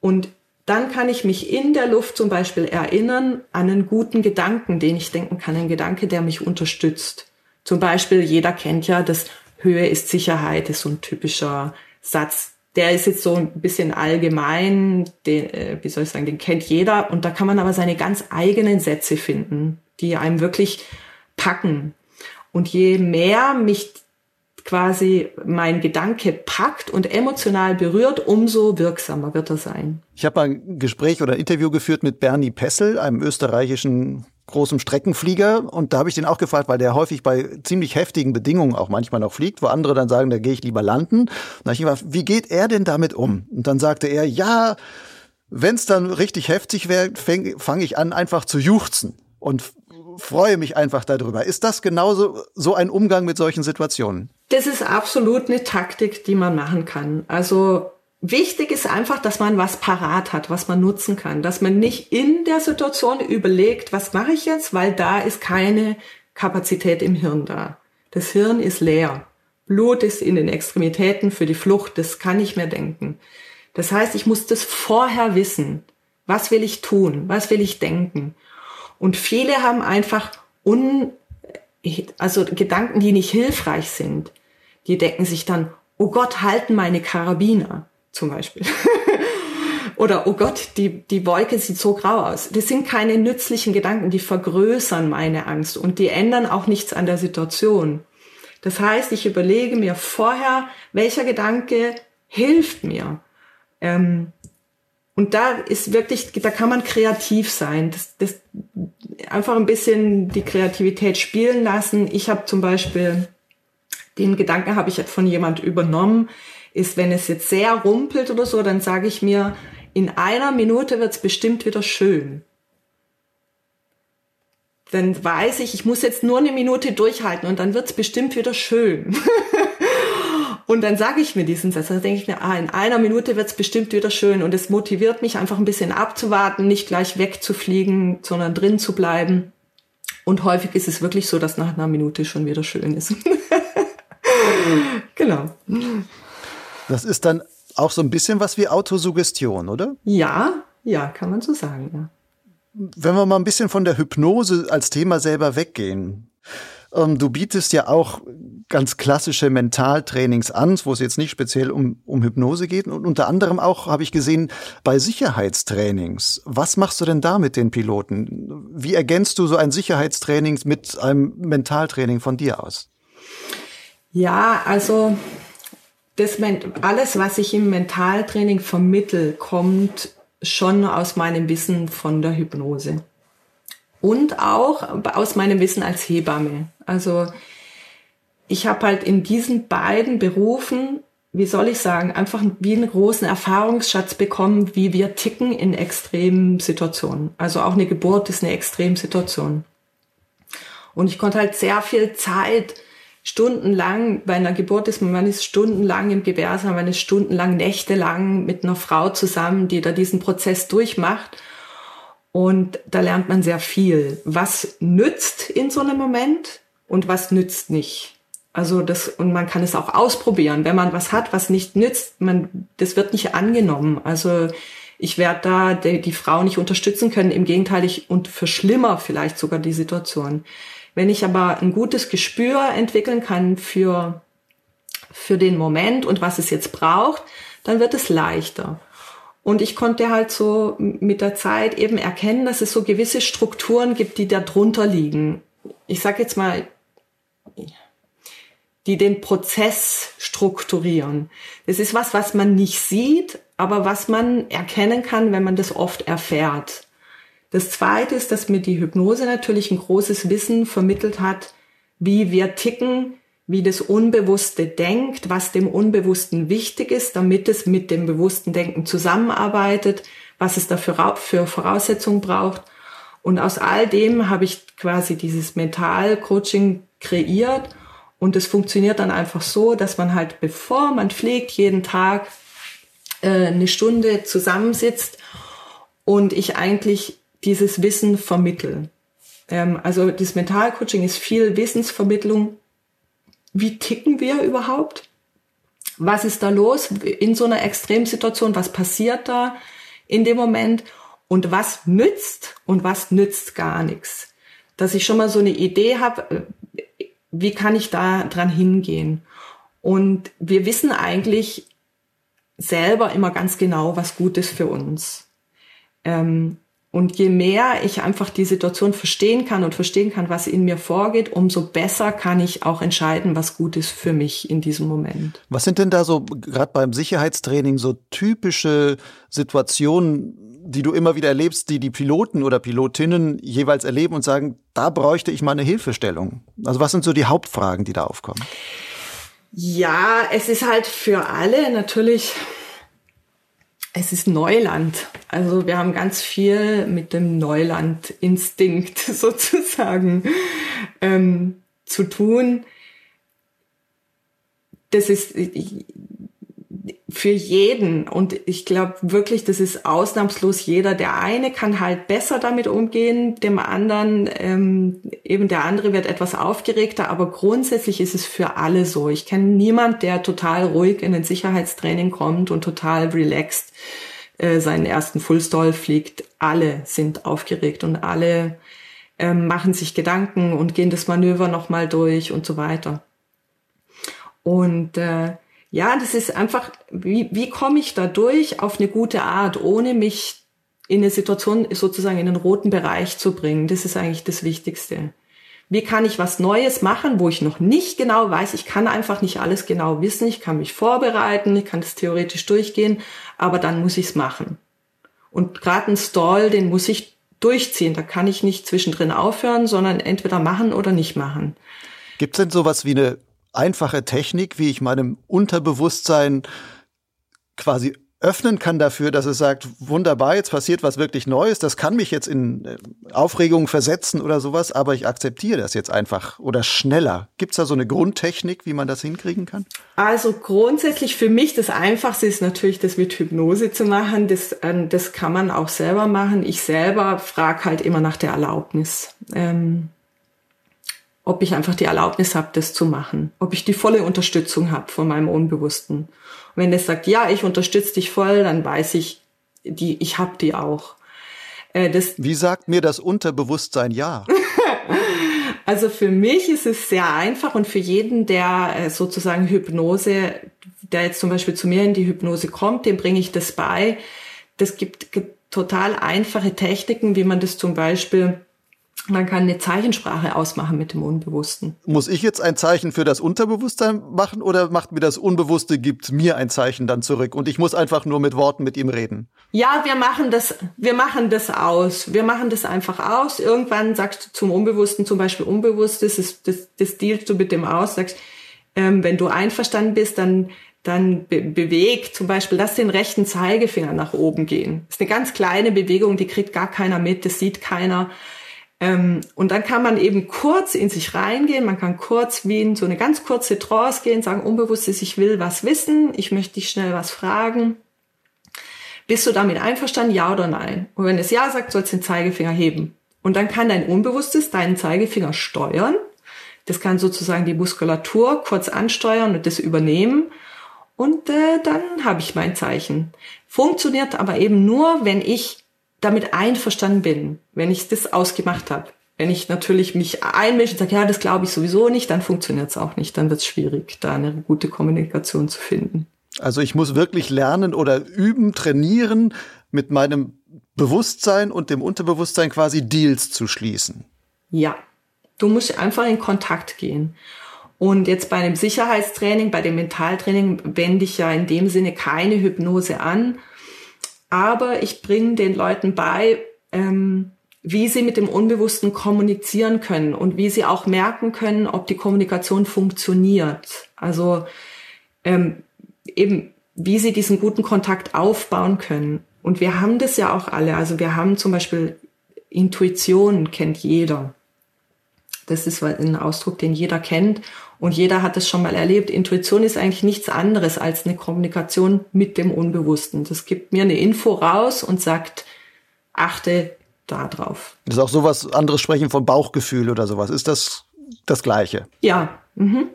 Und dann kann ich mich in der Luft zum Beispiel erinnern an einen guten Gedanken, den ich denken kann, ein Gedanke, der mich unterstützt. Zum Beispiel, jeder kennt ja, dass Höhe ist Sicherheit, ist so ein typischer Satz. Der ist jetzt so ein bisschen allgemein, den, äh, wie soll ich sagen, den kennt jeder. Und da kann man aber seine ganz eigenen Sätze finden, die einem wirklich packen. Und je mehr mich quasi mein Gedanke packt und emotional berührt, umso wirksamer wird er sein. Ich habe ein Gespräch oder ein Interview geführt mit Bernie Pessel, einem österreichischen großen Streckenflieger und da habe ich den auch gefragt, weil der häufig bei ziemlich heftigen Bedingungen auch manchmal noch fliegt, wo andere dann sagen, da gehe ich lieber landen. Und da habe ich ihn gefragt, wie geht er denn damit um? Und dann sagte er, ja, wenn es dann richtig heftig wäre, fange ich an, einfach zu juchzen und freue mich einfach darüber. Ist das genauso so ein Umgang mit solchen Situationen? Das ist absolut eine Taktik, die man machen kann. Also wichtig ist einfach, dass man was parat hat, was man nutzen kann, dass man nicht in der Situation überlegt, was mache ich jetzt, weil da ist keine Kapazität im Hirn da. Das Hirn ist leer. Blut ist in den Extremitäten für die Flucht, das kann ich mir denken. Das heißt, ich muss das vorher wissen. Was will ich tun? Was will ich denken? Und viele haben einfach un, also Gedanken, die nicht hilfreich sind. Die denken sich dann, oh Gott, halten meine Karabiner zum Beispiel. Oder, oh Gott, die, die Wolke sieht so grau aus. Das sind keine nützlichen Gedanken, die vergrößern meine Angst und die ändern auch nichts an der Situation. Das heißt, ich überlege mir vorher, welcher Gedanke hilft mir. Ähm, und da ist wirklich, da kann man kreativ sein. Das, das einfach ein bisschen die Kreativität spielen lassen. Ich habe zum Beispiel den Gedanken habe ich von jemand übernommen, ist, wenn es jetzt sehr rumpelt oder so, dann sage ich mir, in einer Minute wird es bestimmt wieder schön. Dann weiß ich, ich muss jetzt nur eine Minute durchhalten und dann wird es bestimmt wieder schön. und dann sage ich mir diesen Satz, dann denke ich mir, ah, in einer Minute wird es bestimmt wieder schön und es motiviert mich einfach ein bisschen abzuwarten, nicht gleich wegzufliegen, sondern drin zu bleiben. Und häufig ist es wirklich so, dass nach einer Minute schon wieder schön ist. genau. Das ist dann auch so ein bisschen was wie Autosuggestion, oder? Ja, ja, kann man so sagen, ja. Wenn wir mal ein bisschen von der Hypnose als Thema selber weggehen. Ähm, du bietest ja auch ganz klassische Mentaltrainings an, wo es jetzt nicht speziell um, um Hypnose geht. Und unter anderem auch, habe ich gesehen, bei Sicherheitstrainings. Was machst du denn da mit den Piloten? Wie ergänzt du so ein Sicherheitstraining mit einem Mentaltraining von dir aus? Ja, also das, alles, was ich im Mentaltraining vermittel, kommt schon aus meinem Wissen von der Hypnose. Und auch aus meinem Wissen als Hebamme. Also ich habe halt in diesen beiden Berufen, wie soll ich sagen, einfach wie einen großen Erfahrungsschatz bekommen, wie wir ticken in extremen Situationen. Also auch eine Geburt ist eine Extremsituation. Und ich konnte halt sehr viel Zeit stundenlang, bei einer Geburt ist man, man ist stundenlang im Gebärsaal, man ist stundenlang, nächtelang mit einer Frau zusammen, die da diesen Prozess durchmacht. Und da lernt man sehr viel. Was nützt in so einem Moment und was nützt nicht? Also das, und man kann es auch ausprobieren. Wenn man was hat, was nicht nützt, man, das wird nicht angenommen. Also ich werde da die, die Frau nicht unterstützen können. Im Gegenteil, ich und verschlimmer vielleicht sogar die Situation. Wenn ich aber ein gutes Gespür entwickeln kann für, für den Moment und was es jetzt braucht, dann wird es leichter. Und ich konnte halt so mit der Zeit eben erkennen, dass es so gewisse Strukturen gibt, die da drunter liegen. Ich sage jetzt mal, die den Prozess strukturieren. Das ist was, was man nicht sieht, aber was man erkennen kann, wenn man das oft erfährt. Das Zweite ist, dass mir die Hypnose natürlich ein großes Wissen vermittelt hat, wie wir ticken, wie das Unbewusste denkt, was dem Unbewussten wichtig ist, damit es mit dem bewussten Denken zusammenarbeitet, was es dafür für Voraussetzungen braucht. Und aus all dem habe ich quasi dieses Mental-Coaching kreiert. Und es funktioniert dann einfach so, dass man halt, bevor man fliegt, jeden Tag äh, eine Stunde zusammensitzt und ich eigentlich dieses Wissen vermitteln. Ähm, also das Mentalcoaching ist viel Wissensvermittlung. Wie ticken wir überhaupt? Was ist da los in so einer Extremsituation? Was passiert da in dem Moment? Und was nützt und was nützt gar nichts? Dass ich schon mal so eine Idee habe, äh, wie kann ich da dran hingehen? Und wir wissen eigentlich selber immer ganz genau, was gut ist für uns. Ähm, und je mehr ich einfach die Situation verstehen kann und verstehen kann, was in mir vorgeht, umso besser kann ich auch entscheiden, was gut ist für mich in diesem Moment. Was sind denn da so, gerade beim Sicherheitstraining, so typische Situationen, die du immer wieder erlebst, die die Piloten oder Pilotinnen jeweils erleben und sagen, da bräuchte ich mal eine Hilfestellung? Also was sind so die Hauptfragen, die da aufkommen? Ja, es ist halt für alle natürlich es ist Neuland. Also wir haben ganz viel mit dem Neuland-Instinkt sozusagen ähm, zu tun. Das ist, für jeden. Und ich glaube wirklich, das ist ausnahmslos jeder. Der eine kann halt besser damit umgehen, dem anderen, ähm, eben der andere wird etwas aufgeregter, aber grundsätzlich ist es für alle so. Ich kenne niemand, der total ruhig in ein Sicherheitstraining kommt und total relaxed äh, seinen ersten Fullstall fliegt. Alle sind aufgeregt und alle äh, machen sich Gedanken und gehen das Manöver nochmal durch und so weiter. Und äh, ja, das ist einfach, wie, wie komme ich da durch auf eine gute Art, ohne mich in eine Situation sozusagen in den roten Bereich zu bringen. Das ist eigentlich das Wichtigste. Wie kann ich was Neues machen, wo ich noch nicht genau weiß? Ich kann einfach nicht alles genau wissen. Ich kann mich vorbereiten, ich kann das theoretisch durchgehen, aber dann muss ich es machen. Und gerade ein Stall, den muss ich durchziehen. Da kann ich nicht zwischendrin aufhören, sondern entweder machen oder nicht machen. Gibt es denn sowas wie eine einfache Technik, wie ich meinem Unterbewusstsein quasi öffnen kann dafür, dass es sagt, wunderbar, jetzt passiert was wirklich Neues, das kann mich jetzt in äh, Aufregung versetzen oder sowas, aber ich akzeptiere das jetzt einfach oder schneller. Gibt es da so eine Grundtechnik, wie man das hinkriegen kann? Also grundsätzlich für mich das Einfachste ist natürlich, das mit Hypnose zu machen. Das, ähm, das kann man auch selber machen. Ich selber frage halt immer nach der Erlaubnis. Ähm, ob ich einfach die Erlaubnis habe, das zu machen, ob ich die volle Unterstützung habe von meinem Unbewussten. Und wenn es sagt, ja, ich unterstütze dich voll, dann weiß ich, die, ich habe die auch. Äh, das Wie sagt mir das Unterbewusstsein ja? also für mich ist es sehr einfach und für jeden, der äh, sozusagen Hypnose, der jetzt zum Beispiel zu mir in die Hypnose kommt, dem bringe ich das bei. Das gibt, gibt total einfache Techniken, wie man das zum Beispiel man kann eine Zeichensprache ausmachen mit dem Unbewussten. Muss ich jetzt ein Zeichen für das Unterbewusstsein machen oder macht mir das Unbewusste, gibt mir ein Zeichen dann zurück und ich muss einfach nur mit Worten mit ihm reden? Ja, wir machen das, wir machen das aus. Wir machen das einfach aus. Irgendwann sagst du zum Unbewussten, zum Beispiel Unbewusstes, das, das, das dealst du mit dem aus, sagst, ähm, wenn du einverstanden bist, dann dann be bewegt, zum Beispiel, lass den rechten Zeigefinger nach oben gehen. Das ist eine ganz kleine Bewegung, die kriegt gar keiner mit, das sieht keiner. Ähm, und dann kann man eben kurz in sich reingehen, man kann kurz wie in so eine ganz kurze Trance gehen, sagen, unbewusstes, ich will was wissen, ich möchte dich schnell was fragen. Bist du damit einverstanden, ja oder nein? Und wenn es ja sagt, sollst du den Zeigefinger heben. Und dann kann dein Unbewusstes deinen Zeigefinger steuern. Das kann sozusagen die Muskulatur kurz ansteuern und das übernehmen. Und äh, dann habe ich mein Zeichen. Funktioniert aber eben nur, wenn ich damit einverstanden bin, wenn ich das ausgemacht habe. Wenn ich natürlich mich einmische und sage, ja, das glaube ich sowieso nicht, dann funktioniert es auch nicht. Dann wird es schwierig, da eine gute Kommunikation zu finden. Also ich muss wirklich lernen oder üben, trainieren, mit meinem Bewusstsein und dem Unterbewusstsein quasi Deals zu schließen. Ja, du musst einfach in Kontakt gehen. Und jetzt bei dem Sicherheitstraining, bei dem Mentaltraining wende ich ja in dem Sinne keine Hypnose an, aber ich bringe den Leuten bei, ähm, wie sie mit dem Unbewussten kommunizieren können und wie sie auch merken können, ob die Kommunikation funktioniert. Also ähm, eben, wie sie diesen guten Kontakt aufbauen können. Und wir haben das ja auch alle. Also wir haben zum Beispiel Intuition kennt jeder. Das ist ein Ausdruck, den jeder kennt und jeder hat es schon mal erlebt. Intuition ist eigentlich nichts anderes als eine Kommunikation mit dem Unbewussten. Das gibt mir eine Info raus und sagt, achte da drauf. Das ist auch sowas anderes sprechen von Bauchgefühl oder sowas. Ist das das Gleiche? Ja, mhm.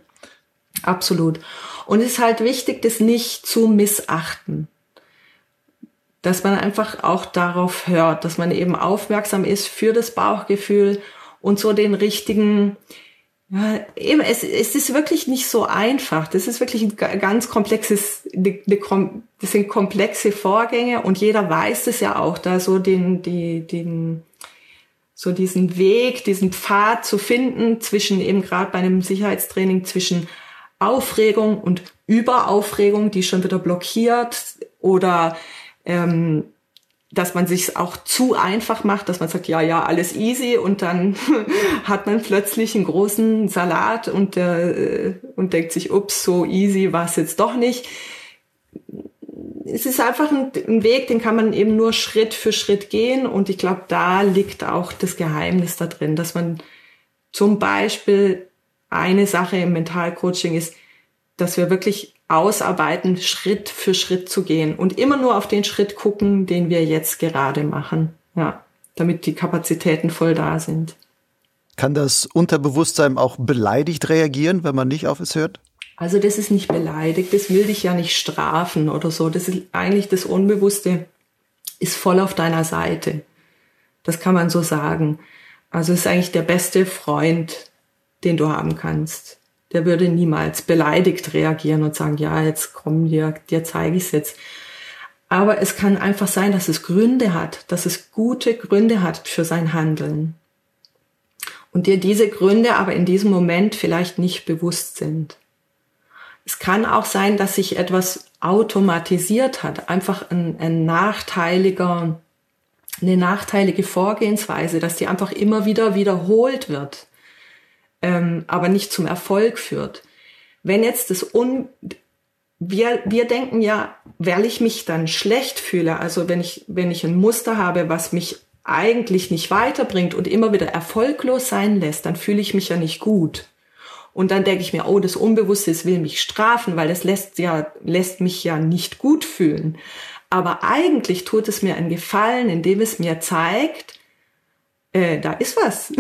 absolut. Und es ist halt wichtig, das nicht zu missachten. Dass man einfach auch darauf hört, dass man eben aufmerksam ist für das Bauchgefühl und so den richtigen, ja, eben, es, es ist wirklich nicht so einfach. Das ist wirklich ein ganz komplexes, das sind komplexe Vorgänge und jeder weiß es ja auch, da so den, die, den, so diesen Weg, diesen Pfad zu finden zwischen eben gerade bei einem Sicherheitstraining zwischen Aufregung und Überaufregung, die schon wieder blockiert oder ähm, dass man sich auch zu einfach macht, dass man sagt, ja, ja, alles easy und dann hat man plötzlich einen großen Salat und, äh, und denkt sich, ups, so easy war es jetzt doch nicht. Es ist einfach ein, ein, Weg, den kann man eben nur Schritt für Schritt gehen und ich glaube, da liegt auch das Geheimnis da drin, dass man zum Beispiel eine Sache im Mentalcoaching ist, dass wir wirklich ausarbeiten, Schritt für Schritt zu gehen und immer nur auf den Schritt gucken, den wir jetzt gerade machen. Ja, damit die Kapazitäten voll da sind. Kann das Unterbewusstsein auch beleidigt reagieren, wenn man nicht auf es hört? Also das ist nicht beleidigt, das will dich ja nicht strafen oder so. Das ist eigentlich das Unbewusste ist voll auf deiner Seite. Das kann man so sagen. Also es ist eigentlich der beste Freund, den du haben kannst. Der würde niemals beleidigt reagieren und sagen, ja, jetzt komm, dir, dir zeige ich es jetzt. Aber es kann einfach sein, dass es Gründe hat, dass es gute Gründe hat für sein Handeln. Und dir diese Gründe aber in diesem Moment vielleicht nicht bewusst sind. Es kann auch sein, dass sich etwas automatisiert hat, einfach ein, ein nachteiliger, eine nachteilige Vorgehensweise, dass die einfach immer wieder wiederholt wird, ähm, aber nicht zum Erfolg führt. Wenn jetzt das Un wir, wir denken ja, weil ich mich dann schlecht fühle, also wenn ich, wenn ich ein Muster habe, was mich eigentlich nicht weiterbringt und immer wieder erfolglos sein lässt, dann fühle ich mich ja nicht gut. Und dann denke ich mir, oh, das Unbewusste das will mich strafen, weil das lässt ja, lässt mich ja nicht gut fühlen. Aber eigentlich tut es mir einen Gefallen, indem es mir zeigt, äh, da ist was.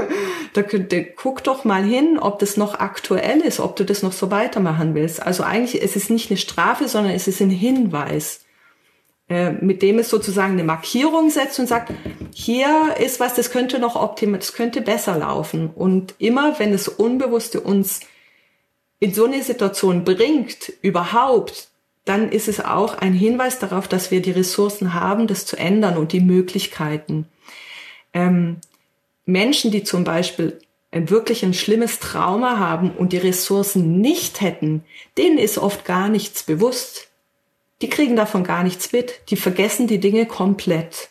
da könnte, guck doch mal hin, ob das noch aktuell ist, ob du das noch so weitermachen willst. Also eigentlich ist es nicht eine Strafe, sondern es ist ein Hinweis. Äh, mit dem es sozusagen eine Markierung setzt und sagt, hier ist was, das könnte noch optimal, das könnte besser laufen. Und immer wenn das Unbewusste uns in so eine Situation bringt, überhaupt, dann ist es auch ein Hinweis darauf, dass wir die Ressourcen haben, das zu ändern und die Möglichkeiten. Ähm, Menschen, die zum Beispiel ein wirklich ein schlimmes Trauma haben und die Ressourcen nicht hätten, denen ist oft gar nichts bewusst die kriegen davon gar nichts mit, die vergessen die Dinge komplett.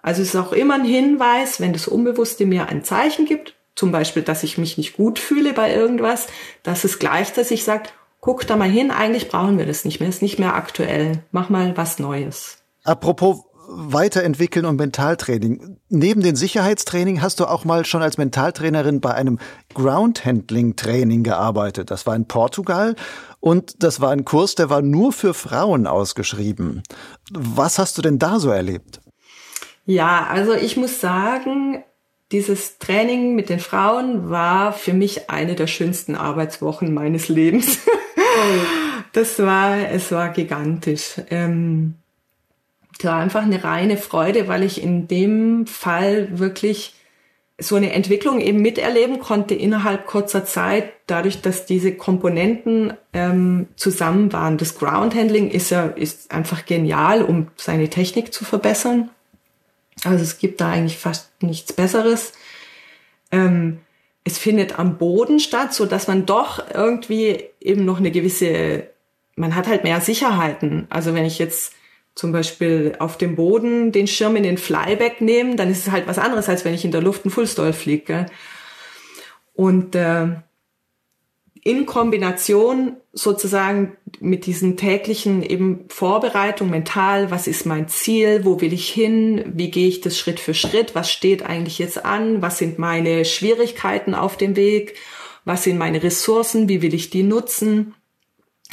Also es ist auch immer ein Hinweis, wenn das Unbewusste mir ein Zeichen gibt, zum Beispiel, dass ich mich nicht gut fühle bei irgendwas, dass es gleichzeitig sagt, guck da mal hin, eigentlich brauchen wir das nicht mehr, ist nicht mehr aktuell, mach mal was Neues. Apropos Weiterentwickeln und Mentaltraining. Neben dem Sicherheitstraining hast du auch mal schon als Mentaltrainerin bei einem Groundhandling-Training gearbeitet. Das war in Portugal und das war ein Kurs, der war nur für Frauen ausgeschrieben. Was hast du denn da so erlebt? Ja, also ich muss sagen, dieses Training mit den Frauen war für mich eine der schönsten Arbeitswochen meines Lebens. das war, es war gigantisch. Ähm, war einfach eine reine Freude, weil ich in dem Fall wirklich so eine Entwicklung eben miterleben konnte innerhalb kurzer Zeit, dadurch, dass diese Komponenten ähm, zusammen waren. Das Groundhandling ist ja ist einfach genial, um seine Technik zu verbessern. Also es gibt da eigentlich fast nichts Besseres. Ähm, es findet am Boden statt, so dass man doch irgendwie eben noch eine gewisse, man hat halt mehr Sicherheiten. Also wenn ich jetzt zum Beispiel auf dem Boden den Schirm in den Flyback nehmen, dann ist es halt was anderes, als wenn ich in der Luft einen Fullstall fliege. Und äh, in Kombination sozusagen mit diesen täglichen eben Vorbereitung mental, was ist mein Ziel, wo will ich hin, wie gehe ich das Schritt für Schritt, was steht eigentlich jetzt an, was sind meine Schwierigkeiten auf dem Weg, was sind meine Ressourcen, wie will ich die nutzen.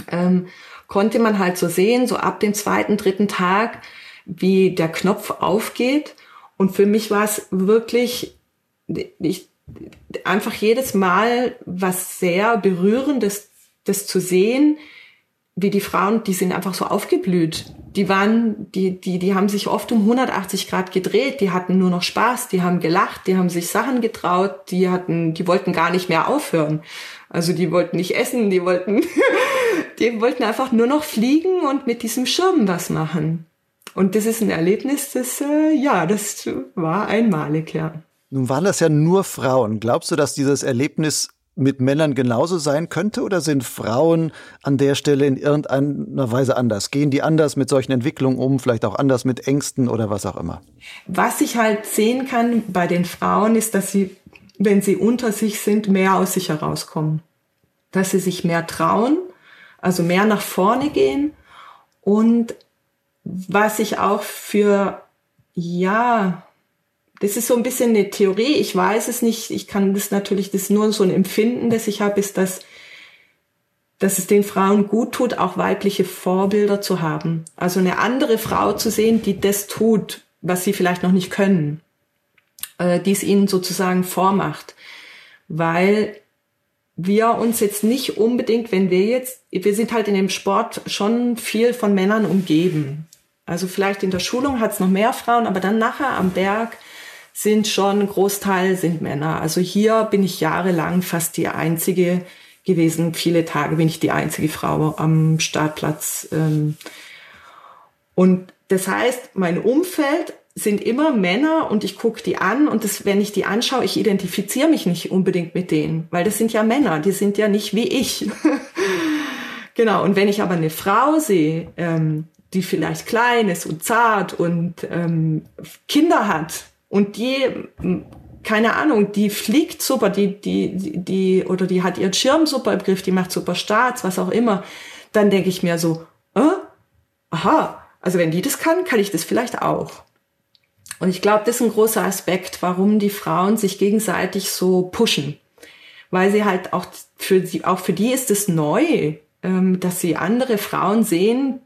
Ähm, konnte man halt so sehen, so ab dem zweiten, dritten Tag, wie der Knopf aufgeht. Und für mich war es wirklich, ich, einfach jedes Mal was sehr berührendes, das zu sehen, wie die Frauen, die sind einfach so aufgeblüht. Die waren, die, die, die haben sich oft um 180 Grad gedreht, die hatten nur noch Spaß, die haben gelacht, die haben sich Sachen getraut, die hatten, die wollten gar nicht mehr aufhören. Also die wollten nicht essen, die wollten, die wollten einfach nur noch fliegen und mit diesem Schirm was machen. Und das ist ein Erlebnis, das, äh, ja, das war einmalig, ja. Nun waren das ja nur Frauen. Glaubst du, dass dieses Erlebnis mit Männern genauso sein könnte oder sind Frauen an der Stelle in irgendeiner Weise anders? Gehen die anders mit solchen Entwicklungen um, vielleicht auch anders mit Ängsten oder was auch immer? Was ich halt sehen kann bei den Frauen ist, dass sie, wenn sie unter sich sind, mehr aus sich herauskommen. Dass sie sich mehr trauen, also mehr nach vorne gehen und was ich auch für, ja, das ist so ein bisschen eine Theorie, ich weiß es nicht, ich kann das natürlich, das ist nur so ein Empfinden, das ich habe, ist, dass dass es den Frauen gut tut, auch weibliche Vorbilder zu haben. Also eine andere Frau zu sehen, die das tut, was sie vielleicht noch nicht können, äh, die es ihnen sozusagen vormacht. Weil wir uns jetzt nicht unbedingt, wenn wir jetzt, wir sind halt in dem Sport schon viel von Männern umgeben. Also vielleicht in der Schulung hat es noch mehr Frauen, aber dann nachher am Berg sind schon, Großteil sind Männer. Also hier bin ich jahrelang fast die einzige gewesen. Viele Tage bin ich die einzige Frau am Startplatz. Ähm. Und das heißt, mein Umfeld sind immer Männer und ich gucke die an und das, wenn ich die anschaue, ich identifiziere mich nicht unbedingt mit denen, weil das sind ja Männer, die sind ja nicht wie ich. genau, und wenn ich aber eine Frau sehe, ähm, die vielleicht klein ist und zart und ähm, Kinder hat und die keine Ahnung, die fliegt super, die, die, die, oder die hat ihren Schirm super im Griff, die macht super Starts, was auch immer, dann denke ich mir so, äh, aha, also wenn die das kann, kann ich das vielleicht auch. Und ich glaube, das ist ein großer Aspekt, warum die Frauen sich gegenseitig so pushen. Weil sie halt auch für sie, auch für die ist es neu, ähm, dass sie andere Frauen sehen,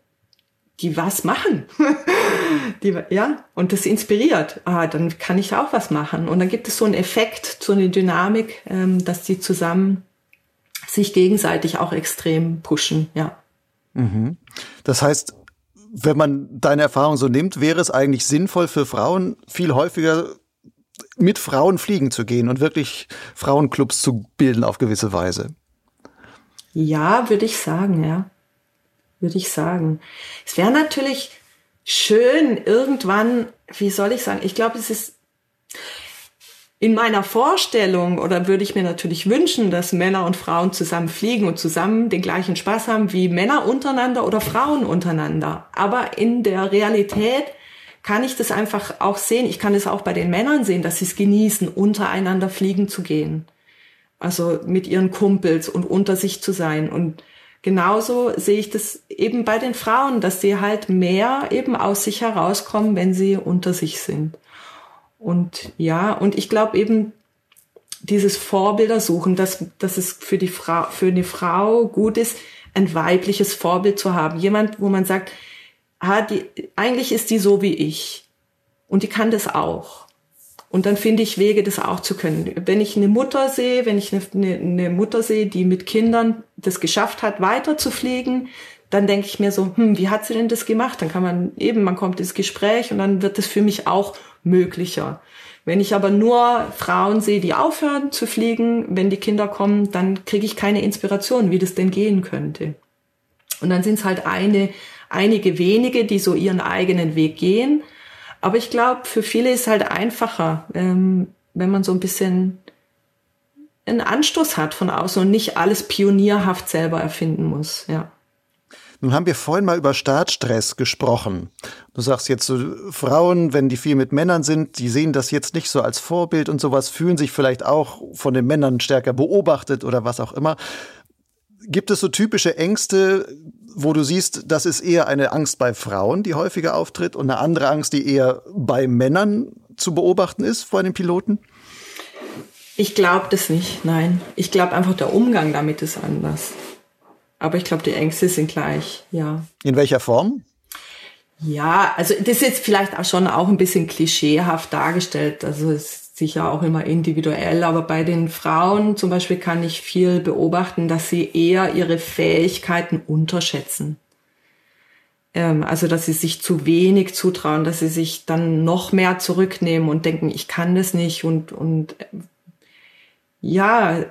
die was machen. die, ja, und das inspiriert. Ah, dann kann ich auch was machen. Und dann gibt es so einen Effekt, so eine Dynamik, ähm, dass die zusammen sich gegenseitig auch extrem pushen, ja. Mhm. Das heißt, wenn man deine Erfahrung so nimmt, wäre es eigentlich sinnvoll für Frauen viel häufiger mit Frauen fliegen zu gehen und wirklich Frauenclubs zu bilden auf gewisse Weise. Ja, würde ich sagen, ja. Würde ich sagen. Es wäre natürlich schön, irgendwann, wie soll ich sagen, ich glaube, es ist, in meiner Vorstellung oder würde ich mir natürlich wünschen, dass Männer und Frauen zusammen fliegen und zusammen den gleichen Spaß haben wie Männer untereinander oder Frauen untereinander. Aber in der Realität kann ich das einfach auch sehen. Ich kann es auch bei den Männern sehen, dass sie es genießen, untereinander fliegen zu gehen. Also mit ihren Kumpels und unter sich zu sein. Und genauso sehe ich das eben bei den Frauen, dass sie halt mehr eben aus sich herauskommen, wenn sie unter sich sind. Und ja, und ich glaube eben, dieses Vorbilder suchen, dass, dass es für die Frau, für eine Frau gut ist, ein weibliches Vorbild zu haben. Jemand, wo man sagt, ah, die, eigentlich ist die so wie ich. Und die kann das auch. Und dann finde ich Wege, das auch zu können. Wenn ich eine Mutter sehe, wenn ich eine, eine Mutter sehe, die mit Kindern das geschafft hat, weiter zu fliegen, dann denke ich mir so, hm, wie hat sie denn das gemacht? Dann kann man eben, man kommt ins Gespräch und dann wird das für mich auch möglicher. Wenn ich aber nur Frauen sehe, die aufhören zu fliegen, wenn die Kinder kommen, dann kriege ich keine Inspiration, wie das denn gehen könnte. Und dann sind es halt eine, einige wenige, die so ihren eigenen Weg gehen. Aber ich glaube, für viele ist halt einfacher, ähm, wenn man so ein bisschen einen Anstoß hat von außen und nicht alles pionierhaft selber erfinden muss, ja. Nun haben wir vorhin mal über Startstress gesprochen. Du sagst jetzt so, Frauen, wenn die viel mit Männern sind, die sehen das jetzt nicht so als Vorbild und sowas, fühlen sich vielleicht auch von den Männern stärker beobachtet oder was auch immer. Gibt es so typische Ängste, wo du siehst, das ist eher eine Angst bei Frauen, die häufiger auftritt und eine andere Angst, die eher bei Männern zu beobachten ist vor den Piloten? Ich glaube das nicht, nein. Ich glaube einfach, der Umgang damit ist anders. Aber ich glaube, die Ängste sind gleich, ja. In welcher Form? Ja, also das ist jetzt vielleicht auch schon auch ein bisschen klischeehaft dargestellt. Also es ist sicher auch immer individuell, aber bei den Frauen zum Beispiel kann ich viel beobachten, dass sie eher ihre Fähigkeiten unterschätzen. Ähm, also dass sie sich zu wenig zutrauen, dass sie sich dann noch mehr zurücknehmen und denken, ich kann das nicht und und äh, ja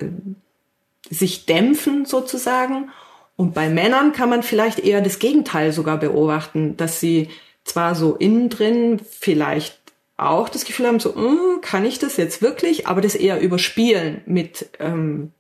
sich dämpfen sozusagen und bei Männern kann man vielleicht eher das Gegenteil sogar beobachten, dass sie zwar so innen drin vielleicht auch das Gefühl haben, so, mm, kann ich das jetzt wirklich, aber das eher überspielen mit, ähm,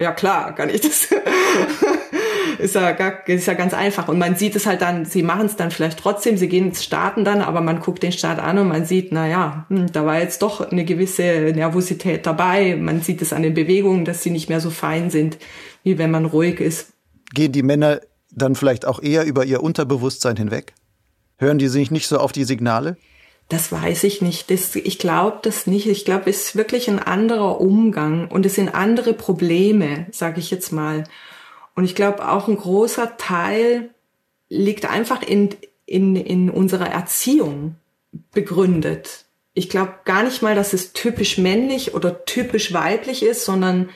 ja klar, kann ich das. ist, ja gar, ist ja ganz einfach. Und man sieht es halt dann, sie machen es dann vielleicht trotzdem, sie gehen ins Starten dann, aber man guckt den Start an und man sieht, na ja, hm, da war jetzt doch eine gewisse Nervosität dabei. Man sieht es an den Bewegungen, dass sie nicht mehr so fein sind, wie wenn man ruhig ist. Gehen die Männer dann vielleicht auch eher über ihr Unterbewusstsein hinweg? Hören die sich nicht so auf die Signale? Das weiß ich nicht. Das, ich glaube das nicht. Ich glaube, es ist wirklich ein anderer Umgang und es sind andere Probleme, sage ich jetzt mal. Und ich glaube, auch ein großer Teil liegt einfach in, in, in unserer Erziehung begründet. Ich glaube gar nicht mal, dass es typisch männlich oder typisch weiblich ist, sondern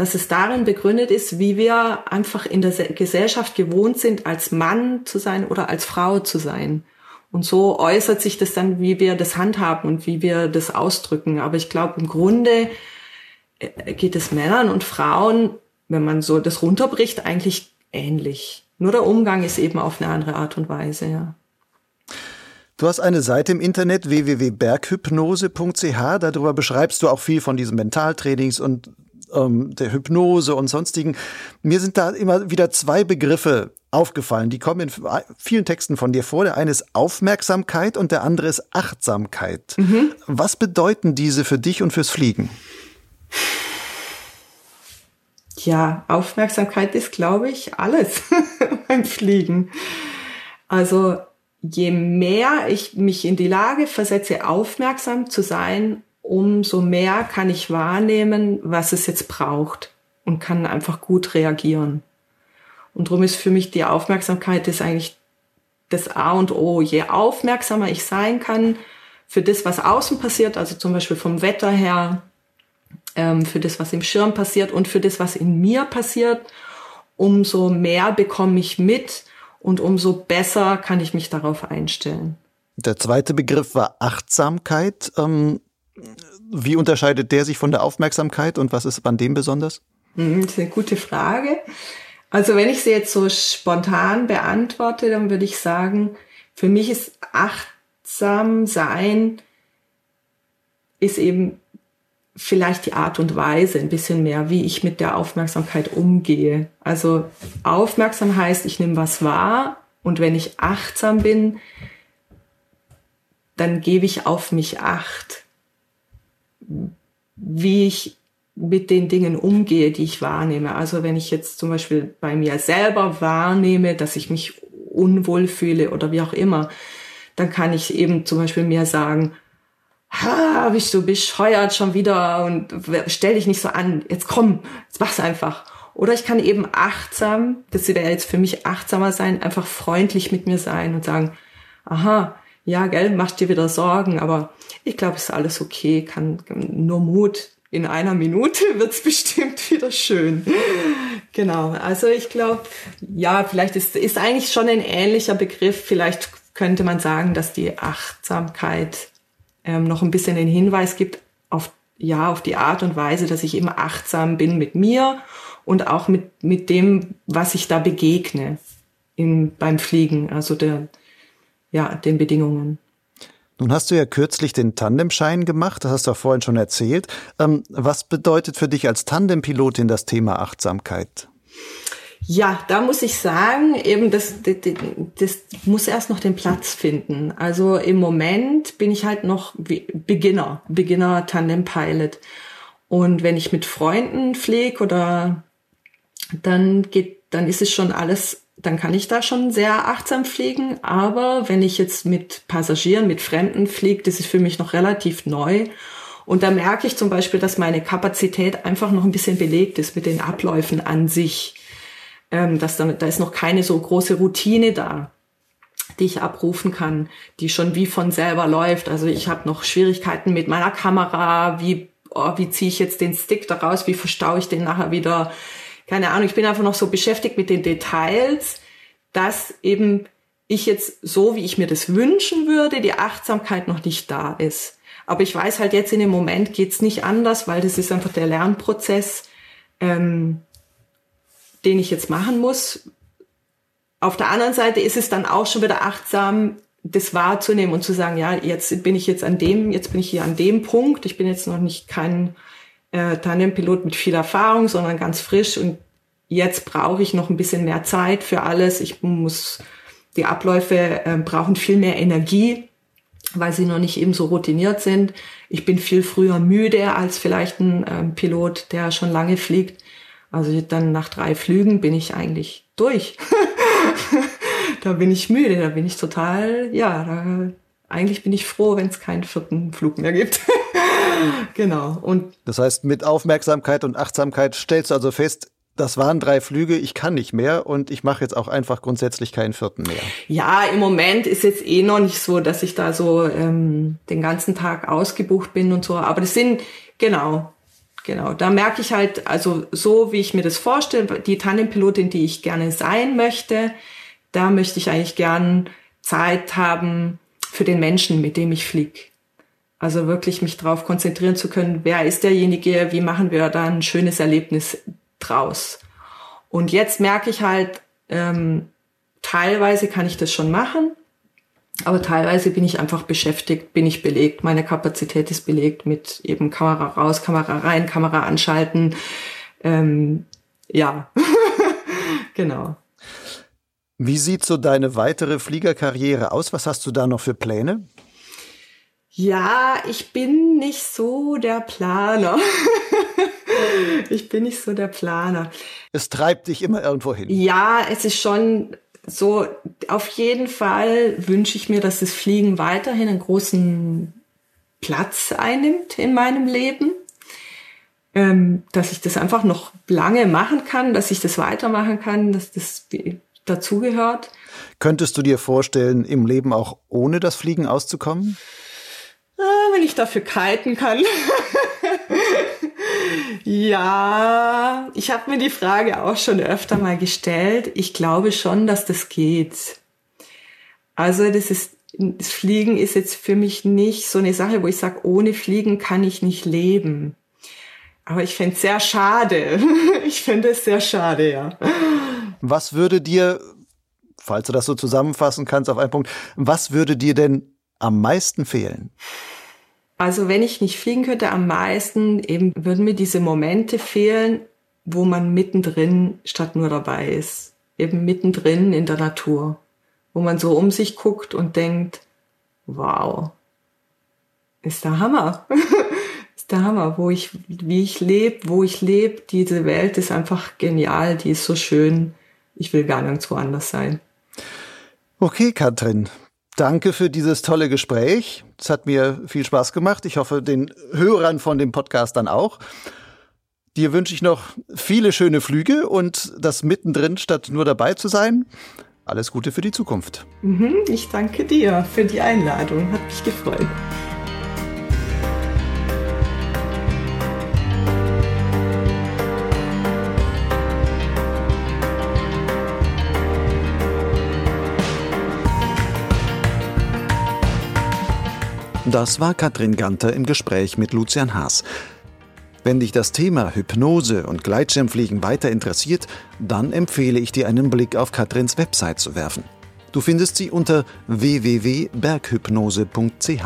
dass es darin begründet ist, wie wir einfach in der Gesellschaft gewohnt sind, als Mann zu sein oder als Frau zu sein. Und so äußert sich das dann, wie wir das handhaben und wie wir das ausdrücken. Aber ich glaube, im Grunde äh, geht es Männern und Frauen, wenn man so das runterbricht, eigentlich ähnlich. Nur der Umgang ist eben auf eine andere Art und Weise, ja. Du hast eine Seite im Internet www.berghypnose.ch. Darüber beschreibst du auch viel von diesen Mentaltrainings und ähm, der Hypnose und sonstigen. Mir sind da immer wieder zwei Begriffe aufgefallen. Die kommen in vielen Texten von dir vor. Der eine ist Aufmerksamkeit und der andere ist Achtsamkeit. Mhm. Was bedeuten diese für dich und fürs Fliegen? Ja, Aufmerksamkeit ist, glaube ich, alles beim Fliegen. Also je mehr ich mich in die Lage versetze, aufmerksam zu sein, umso mehr kann ich wahrnehmen, was es jetzt braucht und kann einfach gut reagieren. Und darum ist für mich die Aufmerksamkeit ist eigentlich das A und O. Je aufmerksamer ich sein kann für das, was außen passiert, also zum Beispiel vom Wetter her, ähm, für das, was im Schirm passiert und für das, was in mir passiert, umso mehr bekomme ich mit und umso besser kann ich mich darauf einstellen. Der zweite Begriff war Achtsamkeit. Ähm, wie unterscheidet der sich von der Aufmerksamkeit und was ist an dem besonders? Mhm, das ist eine gute Frage. Also wenn ich sie jetzt so spontan beantworte, dann würde ich sagen, für mich ist achtsam sein, ist eben vielleicht die Art und Weise ein bisschen mehr, wie ich mit der Aufmerksamkeit umgehe. Also aufmerksam heißt, ich nehme was wahr und wenn ich achtsam bin, dann gebe ich auf mich acht, wie ich mit den Dingen umgehe, die ich wahrnehme. Also wenn ich jetzt zum Beispiel bei mir selber wahrnehme, dass ich mich unwohl fühle oder wie auch immer, dann kann ich eben zum Beispiel mir sagen, ha, bist du bescheuert schon wieder und stell dich nicht so an, jetzt komm, jetzt mach's einfach. Oder ich kann eben achtsam, das wäre jetzt für mich achtsamer sein, einfach freundlich mit mir sein und sagen, aha, ja, gell, mach dir wieder Sorgen, aber ich glaube, es ist alles okay, kann nur Mut. In einer Minute wird's bestimmt wieder schön. Genau, also ich glaube, ja, vielleicht ist, ist eigentlich schon ein ähnlicher Begriff. Vielleicht könnte man sagen, dass die Achtsamkeit ähm, noch ein bisschen den Hinweis gibt auf, ja, auf die Art und Weise, dass ich immer achtsam bin mit mir und auch mit, mit dem, was ich da begegne im, beim Fliegen, also der, ja, den Bedingungen. Nun hast du ja kürzlich den Tandemschein gemacht, das hast du auch vorhin schon erzählt. Ähm, was bedeutet für dich als Tandempilotin das Thema Achtsamkeit? Ja, da muss ich sagen, eben das, das, das muss erst noch den Platz finden. Also im Moment bin ich halt noch Beginner, Beginner Tandem Pilot. Und wenn ich mit Freunden pflege oder dann geht, dann ist es schon alles, dann kann ich da schon sehr achtsam fliegen. Aber wenn ich jetzt mit Passagieren, mit Fremden fliege, das ist für mich noch relativ neu. Und da merke ich zum Beispiel, dass meine Kapazität einfach noch ein bisschen belegt ist mit den Abläufen an sich ähm, dass da, da ist noch keine so große Routine da, die ich abrufen kann, die schon wie von selber läuft. Also ich habe noch Schwierigkeiten mit meiner Kamera, wie, oh, wie ziehe ich jetzt den Stick daraus, wie verstaue ich den nachher wieder. Keine Ahnung, ich bin einfach noch so beschäftigt mit den Details, dass eben ich jetzt so, wie ich mir das wünschen würde, die Achtsamkeit noch nicht da ist. Aber ich weiß halt jetzt in dem Moment geht's nicht anders, weil das ist einfach der Lernprozess. Ähm, den ich jetzt machen muss. Auf der anderen Seite ist es dann auch schon wieder achtsam, das wahrzunehmen und zu sagen, ja, jetzt bin ich jetzt an dem, jetzt bin ich hier an dem Punkt. Ich bin jetzt noch nicht kein äh, Tandem-Pilot mit viel Erfahrung, sondern ganz frisch und jetzt brauche ich noch ein bisschen mehr Zeit für alles. Ich muss, die Abläufe äh, brauchen viel mehr Energie, weil sie noch nicht eben so routiniert sind. Ich bin viel früher müde als vielleicht ein äh, Pilot, der schon lange fliegt. Also dann nach drei Flügen bin ich eigentlich durch. da bin ich müde, da bin ich total, ja, da, eigentlich bin ich froh, wenn es keinen vierten Flug mehr gibt. genau. Und das heißt, mit Aufmerksamkeit und Achtsamkeit stellst du also fest, das waren drei Flüge, ich kann nicht mehr und ich mache jetzt auch einfach grundsätzlich keinen vierten mehr. Ja, im Moment ist jetzt eh noch nicht so, dass ich da so ähm, den ganzen Tag ausgebucht bin und so. Aber das sind, genau, genau, da merke ich halt, also so wie ich mir das vorstelle, die Tandempilotin, die ich gerne sein möchte, da möchte ich eigentlich gern Zeit haben für den Menschen, mit dem ich fliege. Also wirklich mich darauf konzentrieren zu können, wer ist derjenige, wie machen wir da ein schönes Erlebnis draus. Und jetzt merke ich halt, ähm, teilweise kann ich das schon machen, aber teilweise bin ich einfach beschäftigt, bin ich belegt. Meine Kapazität ist belegt mit eben Kamera raus, Kamera rein, Kamera anschalten. Ähm, ja, genau. Wie sieht so deine weitere Fliegerkarriere aus? Was hast du da noch für Pläne? Ja, ich bin nicht so der Planer. ich bin nicht so der Planer. Es treibt dich immer irgendwo hin. Ja, es ist schon so, auf jeden Fall wünsche ich mir, dass das Fliegen weiterhin einen großen Platz einnimmt in meinem Leben. Ähm, dass ich das einfach noch lange machen kann, dass ich das weitermachen kann, dass das dazugehört. Könntest du dir vorstellen, im Leben auch ohne das Fliegen auszukommen? Ah, wenn ich dafür kiten kann. ja, ich habe mir die Frage auch schon öfter mal gestellt. Ich glaube schon, dass das geht. Also das ist das Fliegen ist jetzt für mich nicht so eine Sache, wo ich sage, ohne Fliegen kann ich nicht leben. Aber ich fände es sehr schade. ich finde es sehr schade, ja. Was würde dir, falls du das so zusammenfassen kannst auf einen Punkt, was würde dir denn am meisten fehlen? Also wenn ich nicht fliegen könnte, am meisten eben würden mir diese Momente fehlen, wo man mittendrin statt nur dabei ist. Eben mittendrin in der Natur. Wo man so um sich guckt und denkt, wow, ist der Hammer. ist der Hammer, wo ich, wie ich lebe, wo ich lebe. Diese Welt ist einfach genial, die ist so schön. Ich will gar nirgendwo anders sein. Okay, Katrin, Danke für dieses tolle Gespräch. Es hat mir viel Spaß gemacht. Ich hoffe, den Hörern von dem Podcast dann auch. Dir wünsche ich noch viele schöne Flüge und das mittendrin statt nur dabei zu sein. Alles Gute für die Zukunft. Mhm, ich danke dir für die Einladung. Hat mich gefreut. Das war Katrin Ganter im Gespräch mit Lucian Haas. Wenn dich das Thema Hypnose und Gleitschirmfliegen weiter interessiert, dann empfehle ich dir einen Blick auf Katrins Website zu werfen. Du findest sie unter www.berghypnose.ch.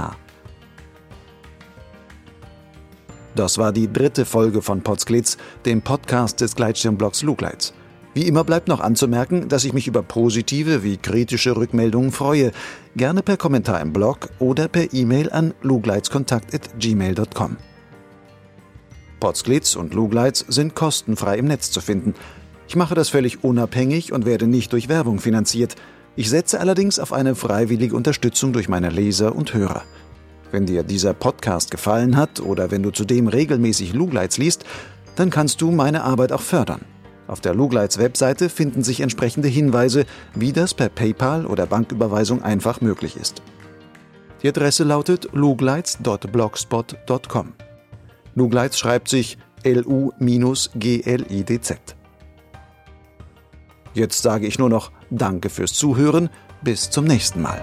Das war die dritte Folge von Potsglitz, dem Podcast des Gleitschirmblogs Lugleits. Wie immer bleibt noch anzumerken, dass ich mich über positive wie kritische Rückmeldungen freue. Gerne per Kommentar im Blog oder per E-Mail an lugleitskontakt.gmail.com. Potsglitz und Lugleits sind kostenfrei im Netz zu finden. Ich mache das völlig unabhängig und werde nicht durch Werbung finanziert. Ich setze allerdings auf eine freiwillige Unterstützung durch meine Leser und Hörer. Wenn dir dieser Podcast gefallen hat oder wenn du zudem regelmäßig Lugleits liest, dann kannst du meine Arbeit auch fördern. Auf der Lugleits Webseite finden sich entsprechende Hinweise, wie das per PayPal oder Banküberweisung einfach möglich ist. Die Adresse lautet lugleits.blogspot.com. Lugleits schreibt sich L-U-G-L-I-D-Z. Jetzt sage ich nur noch Danke fürs Zuhören. Bis zum nächsten Mal.